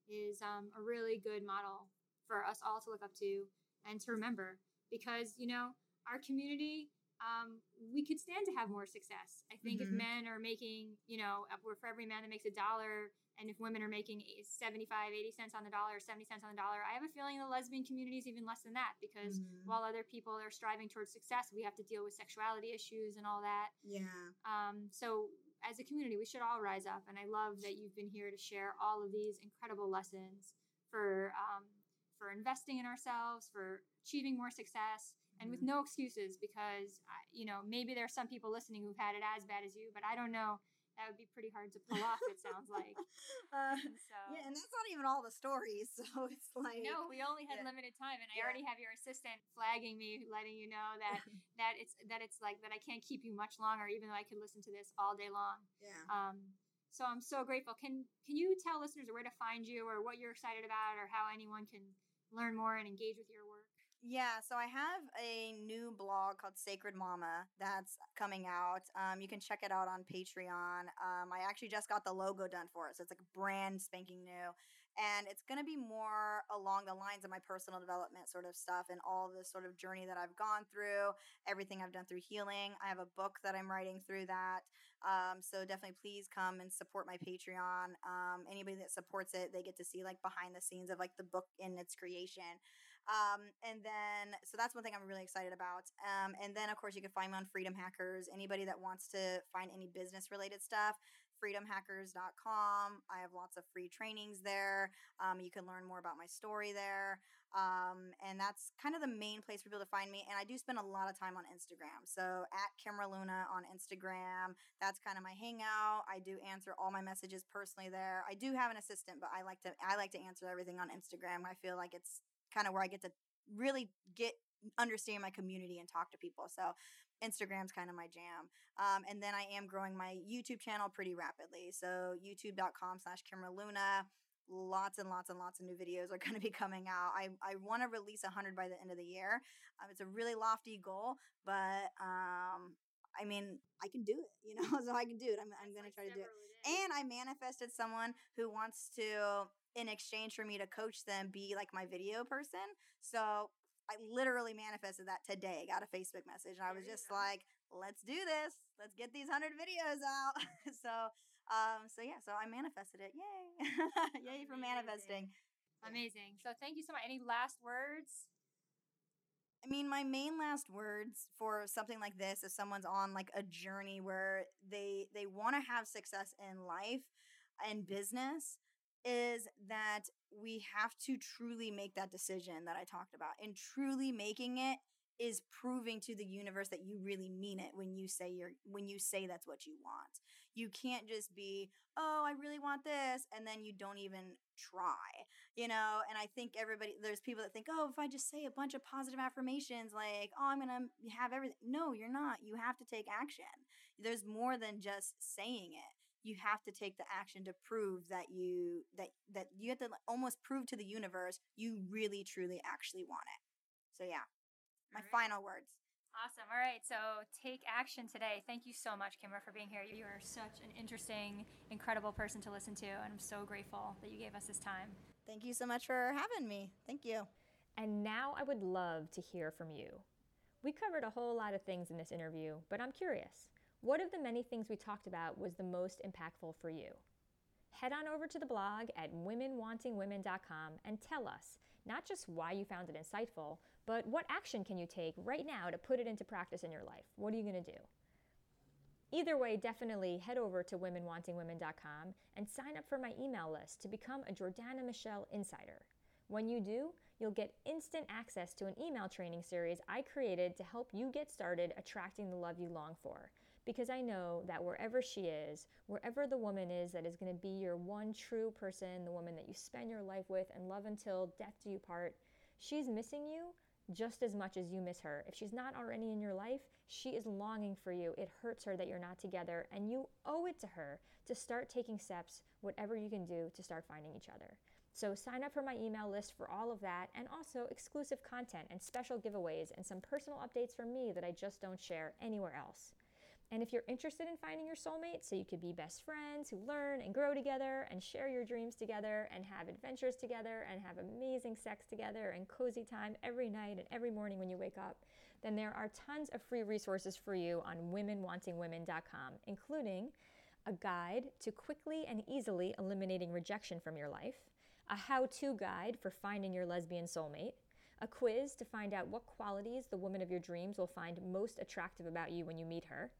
[SPEAKER 1] is um, a really good model for us all to look up to and to remember because you know our community um, we could stand to have more success. I think if
[SPEAKER 2] Mhm.
[SPEAKER 1] men are making, you know, for every man that makes a dollar, and if women are making 75, 80 cents on the dollar, 70 cents on the dollar, I have a feeling the lesbian community is even less than that because
[SPEAKER 2] Mhm.
[SPEAKER 1] while other people are striving towards success, we have to deal with sexuality issues and all that.
[SPEAKER 2] yeah.
[SPEAKER 1] Um, so as a community, we should all rise up. And I love that you've been here to share all of these incredible lessons for um, for investing in ourselves, for achieving more success, and with no excuses. Because you know maybe there are some people listening who've had it as bad as you, but I don't know. That would be pretty hard to pull off. It sounds like.
[SPEAKER 2] Uh,
[SPEAKER 1] so.
[SPEAKER 2] yeah, and that's not even all the stories. So it's like,
[SPEAKER 1] No, we only had
[SPEAKER 2] yeah.
[SPEAKER 1] limited time, and I
[SPEAKER 2] Yeah.
[SPEAKER 1] already have your assistant flagging me, letting you know that that it's that it's like that I can't keep you much longer, even though I could listen to this all day long.
[SPEAKER 2] yeah.
[SPEAKER 1] Um, so I'm so grateful. Can can you tell listeners where to find you, or what you're excited about, or how anyone can learn more and engage with your work?
[SPEAKER 2] Yeah, so I have a new blog called Sacred Mama that's coming out. Um, you can check it out on Patreon. Um, I actually just got the logo done for it, so it's like brand spanking new. And it's going to be more along the lines of my personal development sort of stuff and all the sort of journey that I've gone through, everything I've done through healing. I have a book that I'm writing through that. Um, so definitely please come and support my Patreon. Um, anybody that supports it, they get to see like behind the scenes of like the book in its creation. Um, and then, so that's one thing I'm really excited about. Um, and then, of course, you can find me on Freedom Hackers. Anybody that wants to find any business related stuff, freedomhackers.com. I have lots of free trainings there. Um, you can learn more about my story there. Um, and that's kind of the main place for people to find me. And I do spend a lot of time on Instagram. So at Kimra Luna on Instagram, that's kind of my hangout. I do answer all my messages personally there. I do have an assistant, but I like to I like to answer everything on Instagram. I feel like it's kind of where I get to really get understand my community and talk to people. So Instagram's kind of my jam. Um, and then I am growing my YouTube channel pretty rapidly. So youtube.com slash Kimra Luna. Lots and lots and lots of new videos are going to be coming out. I, I want to release 100 by the end of the year. Um, it's a really lofty goal, but um, I mean, I can do it, you know, so I can do it. I'm, I'm going to try to do it. And I manifested someone who wants to, in exchange for me to coach them, be like my video person. So I literally manifested that today. I got a Facebook message and I was just like, let's do this. Let's get these 100 videos out. so, um, so yeah, so I manifested it. Yay. Yay for manifesting.
[SPEAKER 4] Amazing. So thank you so much. Any last words?
[SPEAKER 2] I mean, my main last words for something like this if someone's on like a journey where they they want to have success in life and business is that we have to truly make that decision that I talked about. And truly making it is proving to the universe that you really mean it when you say you're when you say that's what you want. You can't just be, "Oh, I really want this," and then you don't even try. You know, and I think everybody there's people that think, "Oh, if I just say a bunch of positive affirmations like, "Oh, I'm going to have everything." No, you're not. You have to take action. There's more than just saying it you have to take the action to prove that you that that you have to almost prove to the universe you really truly actually want it. So yeah. My right. final words.
[SPEAKER 4] Awesome. All right. So take action today. Thank you so much kimra for being here. You are such an interesting incredible person to listen to and i'm so grateful that you gave us this time.
[SPEAKER 2] Thank you so much for having me. Thank you.
[SPEAKER 1] And now i would love to hear from you. We covered a whole lot of things in this interview but i'm curious what of the many things we talked about was the most impactful for you? Head on over to the blog at womenwantingwomen.com and tell us not just why you found it insightful, but what action can you take right now to put it into practice in your life? What are you going to do? Either way, definitely head over to womenwantingwomen.com and sign up for my email list to become a Jordana Michelle Insider. When you do, you'll get instant access to an email training series I created to help you get started attracting the love you long for because I know that wherever she is, wherever the woman is that is going to be your one true person, the woman that you spend your life with and love until death do you part, she's missing you just as much as you miss her. If she's not already in your life, she is longing for you. It hurts her that you're not together, and you owe it to her to start taking steps, whatever you can do to start finding each other. So sign up for my email list for all of that and also exclusive content and special giveaways and some personal updates from me that I just don't share anywhere else. And if you're interested in finding your soulmate so you could be best friends who learn and grow together and share your dreams together and have adventures together and have amazing sex together and cozy time every night and every morning when you wake up, then there are tons of free resources for you on womenwantingwomen.com, including a guide to quickly and easily eliminating rejection from your life, a how to guide for finding your lesbian soulmate, a quiz to find out what qualities the woman of your dreams will find most attractive about you when you meet her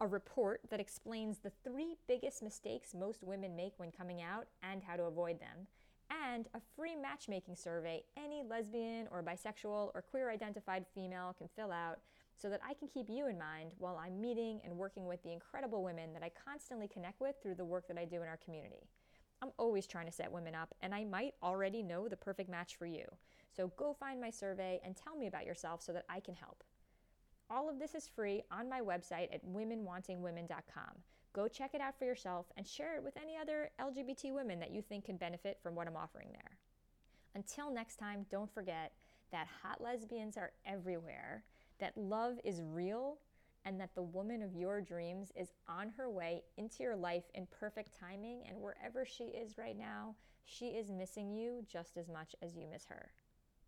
[SPEAKER 1] a report that explains the three biggest mistakes most women make when coming out and how to avoid them, and a free matchmaking survey any lesbian or bisexual or queer identified female can fill out so that I can keep you in mind while I'm meeting and working with the incredible women that I constantly connect with through the work that I do in our community. I'm always trying to set women up, and I might already know the perfect match for you. So go find my survey and tell me about yourself so that I can help. All of this is free on my website at womenwantingwomen.com. Go check it out for yourself and share it with any other LGBT women that you think can benefit from what I'm offering there. Until next time, don't forget that hot lesbians are everywhere, that love is real, and that the woman of your dreams is on her way into your life in perfect timing. And wherever she is right now, she is missing you just as much as you miss her.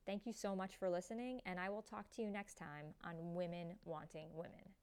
[SPEAKER 1] Thank you so much for listening, and I will talk to you next time on Women Wanting Women.